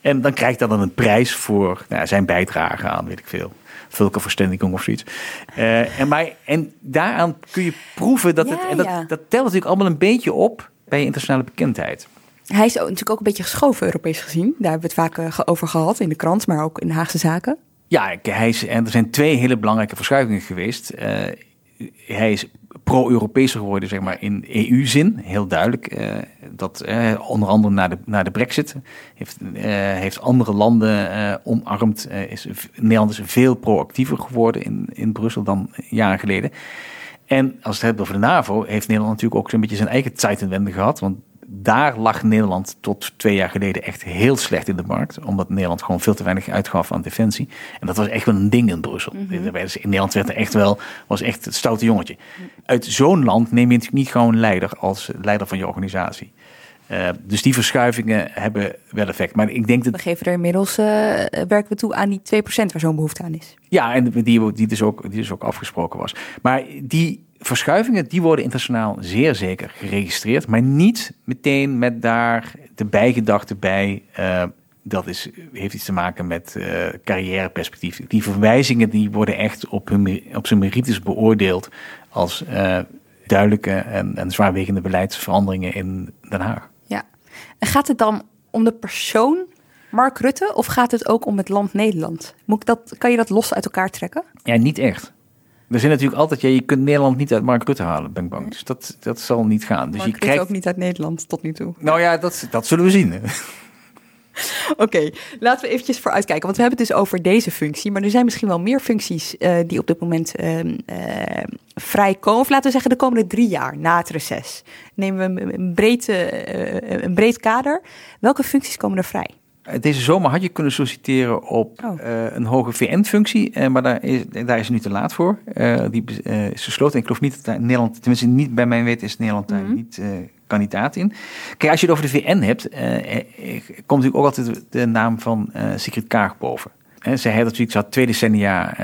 En dan krijgt hij dan een prijs voor nou, zijn bijdrage aan, weet ik veel. Vulkenverständigung of zoiets. Uh, en, maar, en daaraan kun je proeven dat het... En dat, ja. dat telt natuurlijk allemaal een beetje op bij internationale bekendheid. Hij is natuurlijk ook een beetje geschoven, Europees gezien. Daar hebben we het vaak uh, over gehad in de krant, maar ook in de Haagse zaken. Ja, hij en er zijn twee hele belangrijke verschuivingen geweest. Uh, hij is pro-Europeeser geworden, zeg maar, in EU-zin. Heel duidelijk. Uh, dat uh, onder andere na de, na de brexit heeft, heeft andere landen omarmd. is, Nederland is veel proactiever geworden in, in Brussel dan jaren geleden. En als het hebben over de NAVO, heeft Nederland natuurlijk ook zo'n beetje zijn eigen Zeitenwende gehad. Want daar lag Nederland tot twee jaar geleden echt heel slecht in de markt. Omdat Nederland gewoon veel te weinig uitgaf aan defensie. En dat was echt wel een ding in Brussel. Mm -hmm. In Nederland werd er echt wel, was echt het stoute jongetje. Uit zo'n land neem je natuurlijk niet gewoon leider als leider van je organisatie. Uh, dus die verschuivingen hebben wel effect. Maar ik denk dat. We geven er inmiddels, uh, werken we toe aan die 2% waar zo'n behoefte aan is. Ja, en die, die, dus ook, die dus ook afgesproken was. Maar die verschuivingen die worden internationaal zeer zeker geregistreerd, maar niet meteen met daar de bijgedachte bij. Uh, dat is, heeft iets te maken met uh, carrièreperspectief. Die verwijzingen die worden echt op, hun, op zijn merites beoordeeld als uh, duidelijke en, en zwaarwegende beleidsveranderingen in Den Haag. Ja, en gaat het dan om de persoon Mark Rutte of gaat het ook om het land Nederland? Moet ik dat, kan je dat los uit elkaar trekken? Ja, niet echt. Er zijn natuurlijk altijd, ja, je kunt Nederland niet uit Mark Rutte halen, ben ik bang. Dus dat, dat zal niet gaan. Dus Mark je krijgt ook niet uit Nederland tot nu toe. Nou ja, dat, dat zullen we zien. Oké, okay, laten we eventjes vooruitkijken. Want we hebben het dus over deze functie. Maar er zijn misschien wel meer functies uh, die op dit moment uh, uh, vrijkomen. Of laten we zeggen de komende drie jaar na het reces. Nemen we een breed, een breed kader. Welke functies komen er vrij? Deze zomer had je kunnen solliciteren op oh. uh, een hoge VN-functie, uh, maar daar is, daar is het nu te laat voor. Uh, die is gesloten. En ik geloof niet dat daar Nederland, tenminste niet bij mijn weten, is Nederland daar mm -hmm. niet kandidaat in. Kijk, als je het over de VN hebt, komt natuurlijk ook altijd de naam van Sigrid Kaag boven. zij heeft natuurlijk, ze had twee decennia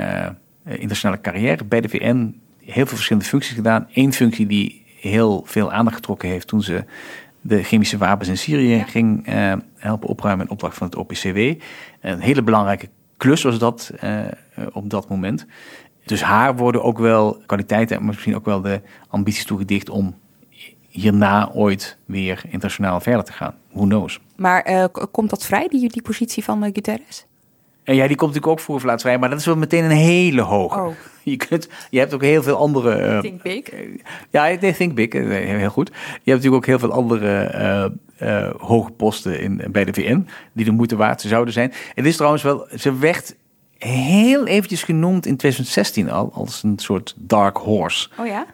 internationale carrière bij de VN, heel veel verschillende functies gedaan. Eén functie die heel veel aandacht getrokken heeft toen ze de chemische wapens in Syrië ja. ging uh, helpen opruimen in opdracht van het OPCW. Een hele belangrijke klus was dat uh, op dat moment. Dus haar worden ook wel kwaliteiten en misschien ook wel de ambities toegedicht om hierna ooit weer internationaal verder te gaan. Who knows? Maar uh, komt dat vrij, die, die positie van Guterres? En ja, die komt natuurlijk ook voor of laat vrij, maar dat is wel meteen een hele hoge. Oh. Je, kunt, je hebt ook heel veel andere. Uh, think big. ja, nee, think big, heel goed. Je hebt natuurlijk ook heel veel andere uh, hoge posten in, bij de VN die de moeite waard zouden zijn. Het is trouwens wel, ze werd heel eventjes genoemd in 2016 al als een soort dark horse. Oh ja?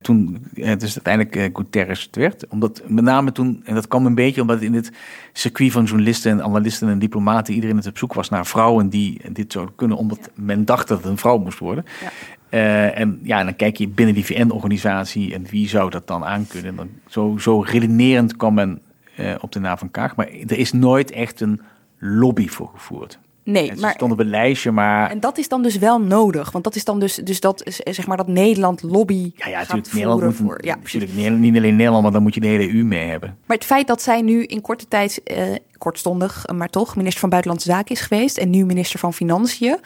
Toen het dus uiteindelijk uh, Guterres het werd. Omdat met name toen, en dat kwam een beetje omdat in dit circuit van journalisten en analisten en diplomaten iedereen het op zoek was naar vrouwen die dit zouden kunnen, omdat ja. men dacht dat het een vrouw moest worden. Ja. Uh, en ja, dan kijk je binnen die VN-organisatie en wie zou dat dan aankunnen. Dan zo, zo redenerend kwam men uh, op de naam van Kaag. Maar er is nooit echt een lobby voor gevoerd. Nee, het maar stond op een lijstje, maar. En dat is dan dus wel nodig, want dat is dan dus, dus dat zeg maar dat Nederland lobby. Ja, ja, natuurlijk. Nederland moet, voor, ja, natuurlijk niet alleen Nederland, maar dan moet je de hele EU mee hebben. Maar het feit dat zij nu in korte tijd, eh, kortstondig, maar toch, minister van Buitenlandse Zaken is geweest en nu minister van Financiën.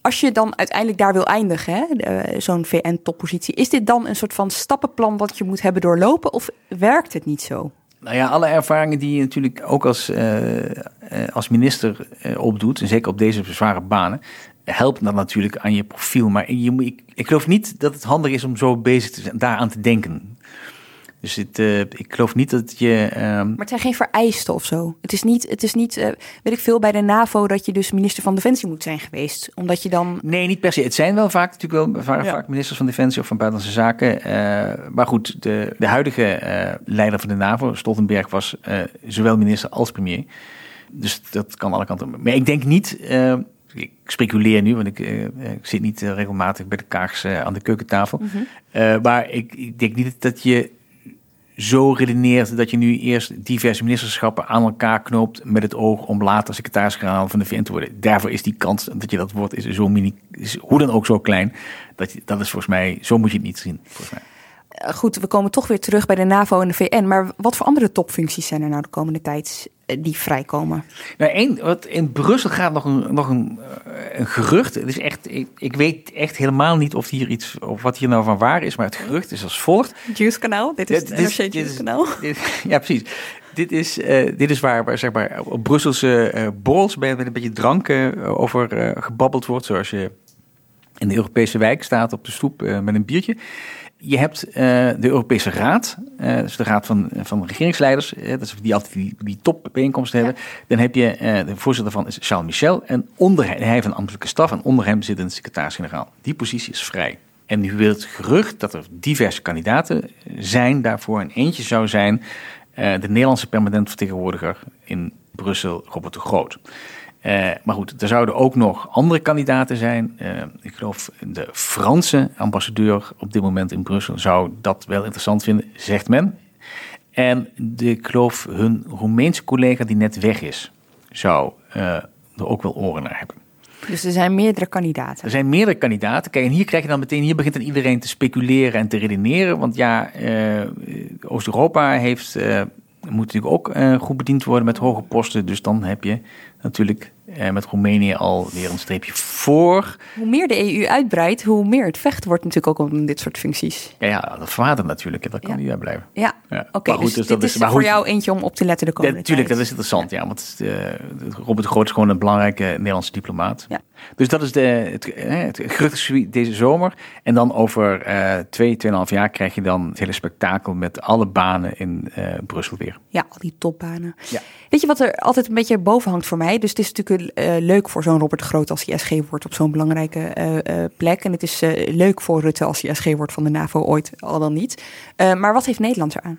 Als je dan uiteindelijk daar wil eindigen, hè, de- zo'n VN-toppositie, is dit dan een soort van stappenplan dat je moet hebben doorlopen of werkt het niet zo? Nou ja, alle ervaringen die je natuurlijk ook als, eh, eh, als minister eh, opdoet, en zeker op deze zware banen, helpt dan natuurlijk aan je profiel. Maar je, ik, ik geloof niet dat het handig is om zo bezig te zijn, daaraan te denken. Dus het, eh, ik geloof niet dat je. ehm, Maar het zijn geen vereisten of zo. Het is niet, het is niet eh, weet ik veel, bij de NAVO dat je dus minister van Defensie moet zijn geweest. Omdat je dan... Nee, niet per se. Het zijn wel vaak natuurlijk wel vaak, Ja. vaak ministers van Defensie of van Buitenlandse Zaken. eh, maar goed, de, de huidige eh, leider van de NAVO, Stoltenberg, was eh, zowel minister als premier. Dus dat kan alle kanten. Maar ik denk niet. ik speculeer nu, want ik, eh, ik zit niet regelmatig bij de Kaags eh, aan de keukentafel. Mhm. Eh, maar ik, ik denk niet dat je zo redeneert dat je nu eerst diverse ministerschappen aan elkaar knoopt met het oog om later secretaris-generaal van de VN te worden. Daarvoor is die kans dat je dat wordt is zo mini, is hoe dan ook zo klein. Dat, je, dat is volgens mij, zo moet je het niet zien. Volgens mij. Eh, Goed, we komen toch weer terug bij de NAVO en de VN. Maar wat voor andere topfuncties zijn er nou de komende tijd eh, die vrijkomen? Nou, één, wat in Brussel gaat nog een, nog een, eh, een gerucht. Het is echt, ik, ik weet echt helemaal niet of hier iets, of wat hier nou van waar is, maar het gerucht is als volgt. Juice kanaal, dit is het NRC Juice kanaal. ja, precies. Dit is, eh, dit is waar, waar zeg maar, op Brusselse eh borrels bij met een beetje drank eh, over gebabbeld wordt. Zoals je in de Europese wijk staat op de stoep met een biertje. Je hebt eh, de Europese Raad, dus de Raad van, van regeringsleiders, eh, dat is die altijd die, die topbijeenkomsten hebben. Dan heb je, de voorzitter van is Charles Michel en onder hij heeft een ambtelijke staf en onder hem zit een secretaris-generaal. Die positie is vrij. En nu wil het gerucht dat er diverse kandidaten zijn daarvoor. En eentje zou zijn de Nederlandse permanent vertegenwoordiger in Brussel, Robert de Groot. Eh, maar goed, er zouden ook nog andere kandidaten zijn. Eh, ik geloof de Franse ambassadeur op dit moment in Brussel zou dat wel interessant vinden, zegt men. En de, ik geloof hun Roemeense collega die net weg is, zou eh, er ook wel oren naar hebben. Dus er zijn meerdere kandidaten. Er zijn meerdere kandidaten. Kijk, en hier krijg je dan meteen, hier begint dan iedereen te speculeren en te redeneren. Want ja, Oost-Europa heeft, moet natuurlijk ook goed bediend worden met hoge posten. Dus dan heb je natuurlijk met Roemenië alweer een streepje voor. Hoe meer de EU uitbreidt, hoe meer het vechten wordt natuurlijk ook om dit soort functies. Ja, ja dat verwatert natuurlijk. Dat kan niet uitblijven. Ja, Ja. oké. Maar goed, dus, dus dit dat is maar voor goed. jou eentje om op te letten de Ja, komende natuurlijk, dat tijd. is interessant, ja. Want eh, Robert de Groot is gewoon een belangrijke Nederlandse diplomaat. Ja. Dus dat is de, het, eh, het geruchtencircuit deze zomer. En dan over eh twee, tweeënhalf jaar krijg je dan het hele spektakel met alle banen in eh, Brussel weer. Ja, al die topbanen. Ja. Weet je wat er altijd een beetje boven hangt voor mij? Dus het is natuurlijk eh, leuk voor zo'n Robert de Groot als hij SG wordt op zo'n belangrijke eh, eh, plek. En het is eh, leuk voor Rutte als hij SG wordt van de NAVO ooit, al dan niet. Eh, maar wat heeft Nederland eraan?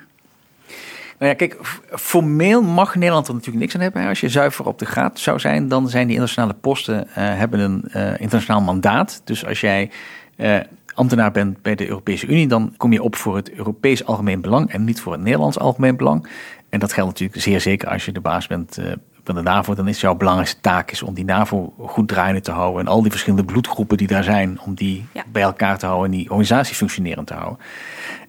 Nou ja, kijk, formeel mag Nederland er natuurlijk niks aan hebben. Als je zuiver op de graad zou zijn, dan zijn die internationale posten eh, hebben een eh, internationaal mandaat. Dus als jij eh, ambtenaar bent bij de Europese Unie, dan kom je op voor het Europees algemeen belang en niet voor het Nederlands algemeen belang. En dat geldt natuurlijk zeer zeker als je de baas bent van de NAVO. Dan is jouw belangrijkste taak is om die NAVO goed draaiende te houden. En al die verschillende bloedgroepen die daar zijn, om die bij elkaar te houden en die organisatie functionerend te houden.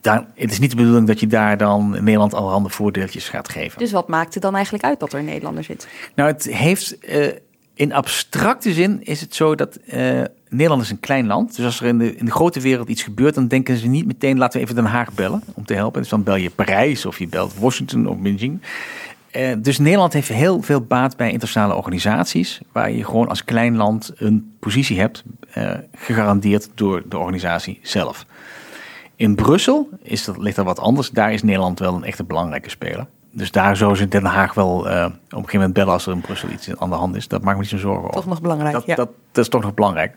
Daar, het is niet de bedoeling dat je daar dan Nederland allerhande voordeeltjes gaat geven. Dus wat maakt het dan eigenlijk uit dat er een Nederlander zit? Nou, het heeft eh, in abstracte zin is het zo dat eh, Nederland is een klein land. Dus als er in de, in de grote wereld iets gebeurt, dan denken ze niet meteen laten we even Den Haag bellen om te helpen. Dus dan bel je Parijs of je belt Washington of Beijing. Eh, dus Nederland heeft heel veel baat bij internationale organisaties, waar je gewoon als klein land een positie hebt, eh, gegarandeerd door de organisatie zelf. In Brussel is dat, ligt dat wat anders. Daar is Nederland wel een echte belangrijke speler. Dus daar zou ze Den Haag wel eh, op een gegeven moment bellen als er in Brussel iets aan de hand is. Dat maakt me niet zo'n zorgen over. Toch nog belangrijk, Dat, ja. dat, dat is toch nog belangrijk.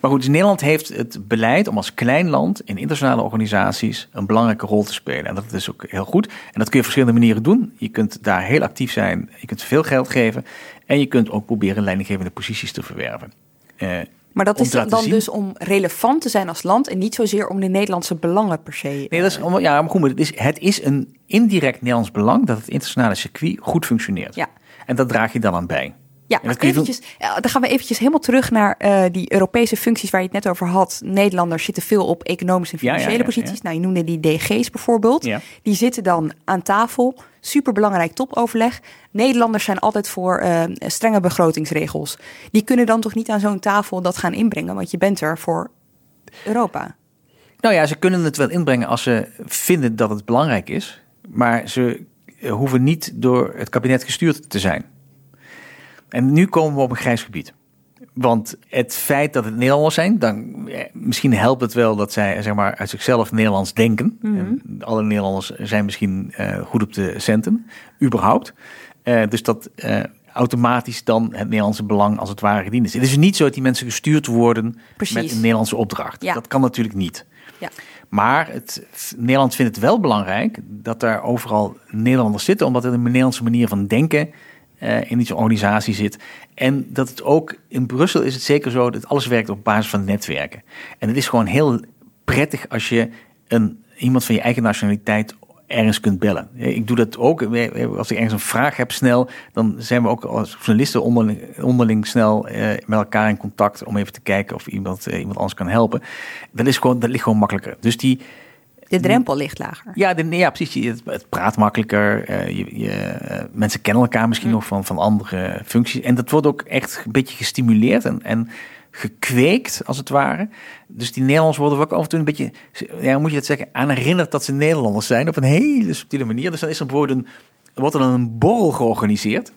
Maar goed, dus Nederland heeft het beleid om als klein land in internationale organisaties een belangrijke rol te spelen. En dat is ook heel goed. En dat kun je op verschillende manieren doen. Je kunt daar heel actief zijn, je kunt veel geld geven. En je kunt ook proberen leidinggevende posities te verwerven. Eh, Maar dat is dan zien- dus om relevant te zijn als land en niet zozeer om de Nederlandse belangen per se. Nee, dat is, om- ja, maar goed, maar het is, het is een indirect Nederlands belang dat het internationale circuit goed functioneert. Ja. En dat draag je dan aan bij. Ja, maar eventjes, dan gaan we eventjes helemaal terug naar eh, die Europese functies waar je het net over had. Nederlanders zitten veel op economische en Ja, ja, financiële ja, posities. Nou, je noemde die DG's bijvoorbeeld. Ja. Die zitten dan aan tafel, superbelangrijk topoverleg. Nederlanders zijn altijd voor uh, strenge begrotingsregels. Die kunnen dan toch niet aan zo'n tafel dat gaan inbrengen, want je bent er voor Europa. Nou ja, ze kunnen het wel inbrengen als ze vinden dat het belangrijk is. Maar ze hoeven niet door het kabinet gestuurd te zijn. En nu komen we op een grijs gebied. Want het feit dat het Nederlanders zijn, dan misschien helpt het wel dat zij zeg maar, uit zichzelf Nederlands denken. Mhm. En alle Nederlanders zijn misschien uh, goed op de centen, überhaupt. Uh, dus dat uh, automatisch dan het Nederlandse belang als het ware gediend is. Het is niet zo dat die mensen gestuurd worden Precies. met een Nederlandse opdracht. Ja. Dat kan natuurlijk niet. Ja. Maar het, Nederland vindt het wel belangrijk dat daar overal Nederlanders zitten, omdat het een Nederlandse manier van denken uh, in die organisatie zit. En dat het ook in Brussel is het zeker zo dat alles werkt op basis van netwerken. En het is gewoon heel prettig als je een, iemand van je eigen nationaliteit ergens kunt bellen. Ik doe dat ook. Als ik ergens een vraag heb snel, dan zijn we ook als journalisten onderling, onderling snel met elkaar in contact om even te kijken of iemand, iemand anders kan helpen. Dat, is gewoon, dat ligt gewoon makkelijker. Dus die, de drempel ligt lager. Ja, de, ja precies. Het, het praat makkelijker. Uh, je, je, uh, mensen kennen elkaar misschien mm. nog van, van andere functies. En dat wordt ook echt een beetje gestimuleerd en, en gekweekt, als het ware. Dus die Nederlanders worden ook af en toe een beetje, ja, moet je dat zeggen, aan herinnerd dat ze Nederlanders zijn op een hele subtiele manier. Dus dan is er bijvoorbeeld een, wordt er dan een borrel georganiseerd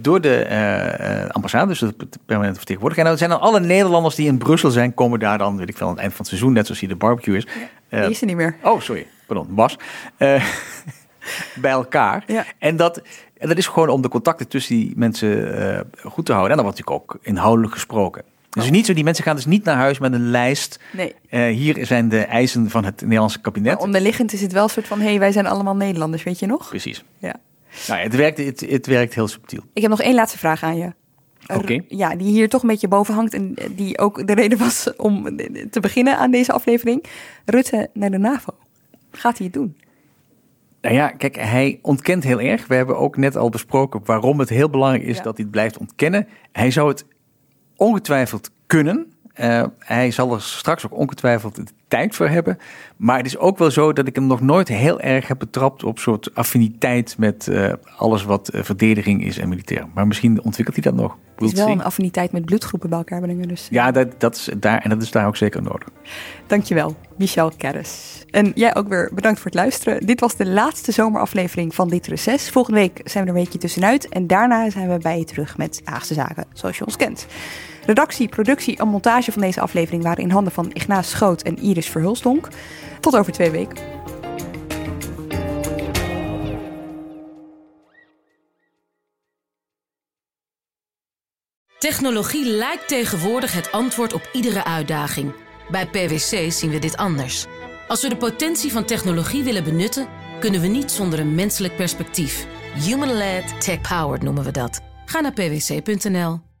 door de uh, ambassade, dus de permanente vertegenwoordiger. En dan zijn dan alle Nederlanders die in Brussel zijn, komen daar dan, weet ik veel, aan het eind van het seizoen, net zoals hier de barbecue is. Ja, die is er niet meer. Oh, sorry, pardon, Bas. Bij elkaar. Ja. En, dat, en dat is gewoon om de contacten tussen die mensen goed te houden. En dan wordt natuurlijk ook inhoudelijk gesproken. Dus niet zo, die mensen gaan dus niet naar huis met een lijst. Nee. Uh, hier zijn de eisen van het Nederlandse kabinet. Maar onderliggend is het wel een soort van, hé, hey, wij zijn allemaal Nederlanders, weet je nog? Precies. Ja. Nou, het, werkt, het, het werkt heel subtiel. Ik heb nog één laatste vraag aan je. Oké. Okay. Ja, die hier toch een beetje boven hangt en die ook de reden was om te beginnen aan deze aflevering. Rutte naar de NAVO. Gaat hij het doen? Nou ja, kijk, hij ontkent heel erg. We hebben ook net al besproken waarom het heel belangrijk is ja. dat hij het blijft ontkennen. Hij zou het ongetwijfeld kunnen. Uh, hij zal er straks ook ongetwijfeld de tijd voor hebben. Maar het is ook wel zo dat ik hem nog nooit heel erg heb betrapt op soort affiniteit met uh, alles wat uh, verdediging is en militair. Maar misschien ontwikkelt hij dat nog. Het is wel een affiniteit met bloedgroepen bij elkaar brengen. Dus. Ja, dat, dat is daar, en dat is daar ook zeker nodig. Dankjewel, Michel Kerris. En jij ook weer bedankt voor het luisteren. Dit was de laatste zomeraflevering van dit reces. Volgende week zijn we er een weekje tussenuit. En daarna zijn we bij je terug met Haagse Zaken, zoals je ons kent. Redactie, productie en montage van deze aflevering waren in handen van Ignaas Schoot en Iris Verhulsdonk. Tot over twee weken. Technologie lijkt tegenwoordig het antwoord op iedere uitdaging. Bij PwC zien we dit anders. Als we de potentie van technologie willen benutten, kunnen we niet zonder een menselijk perspectief. Human-led, tech-powered noemen we dat. Ga naar pwc.nl.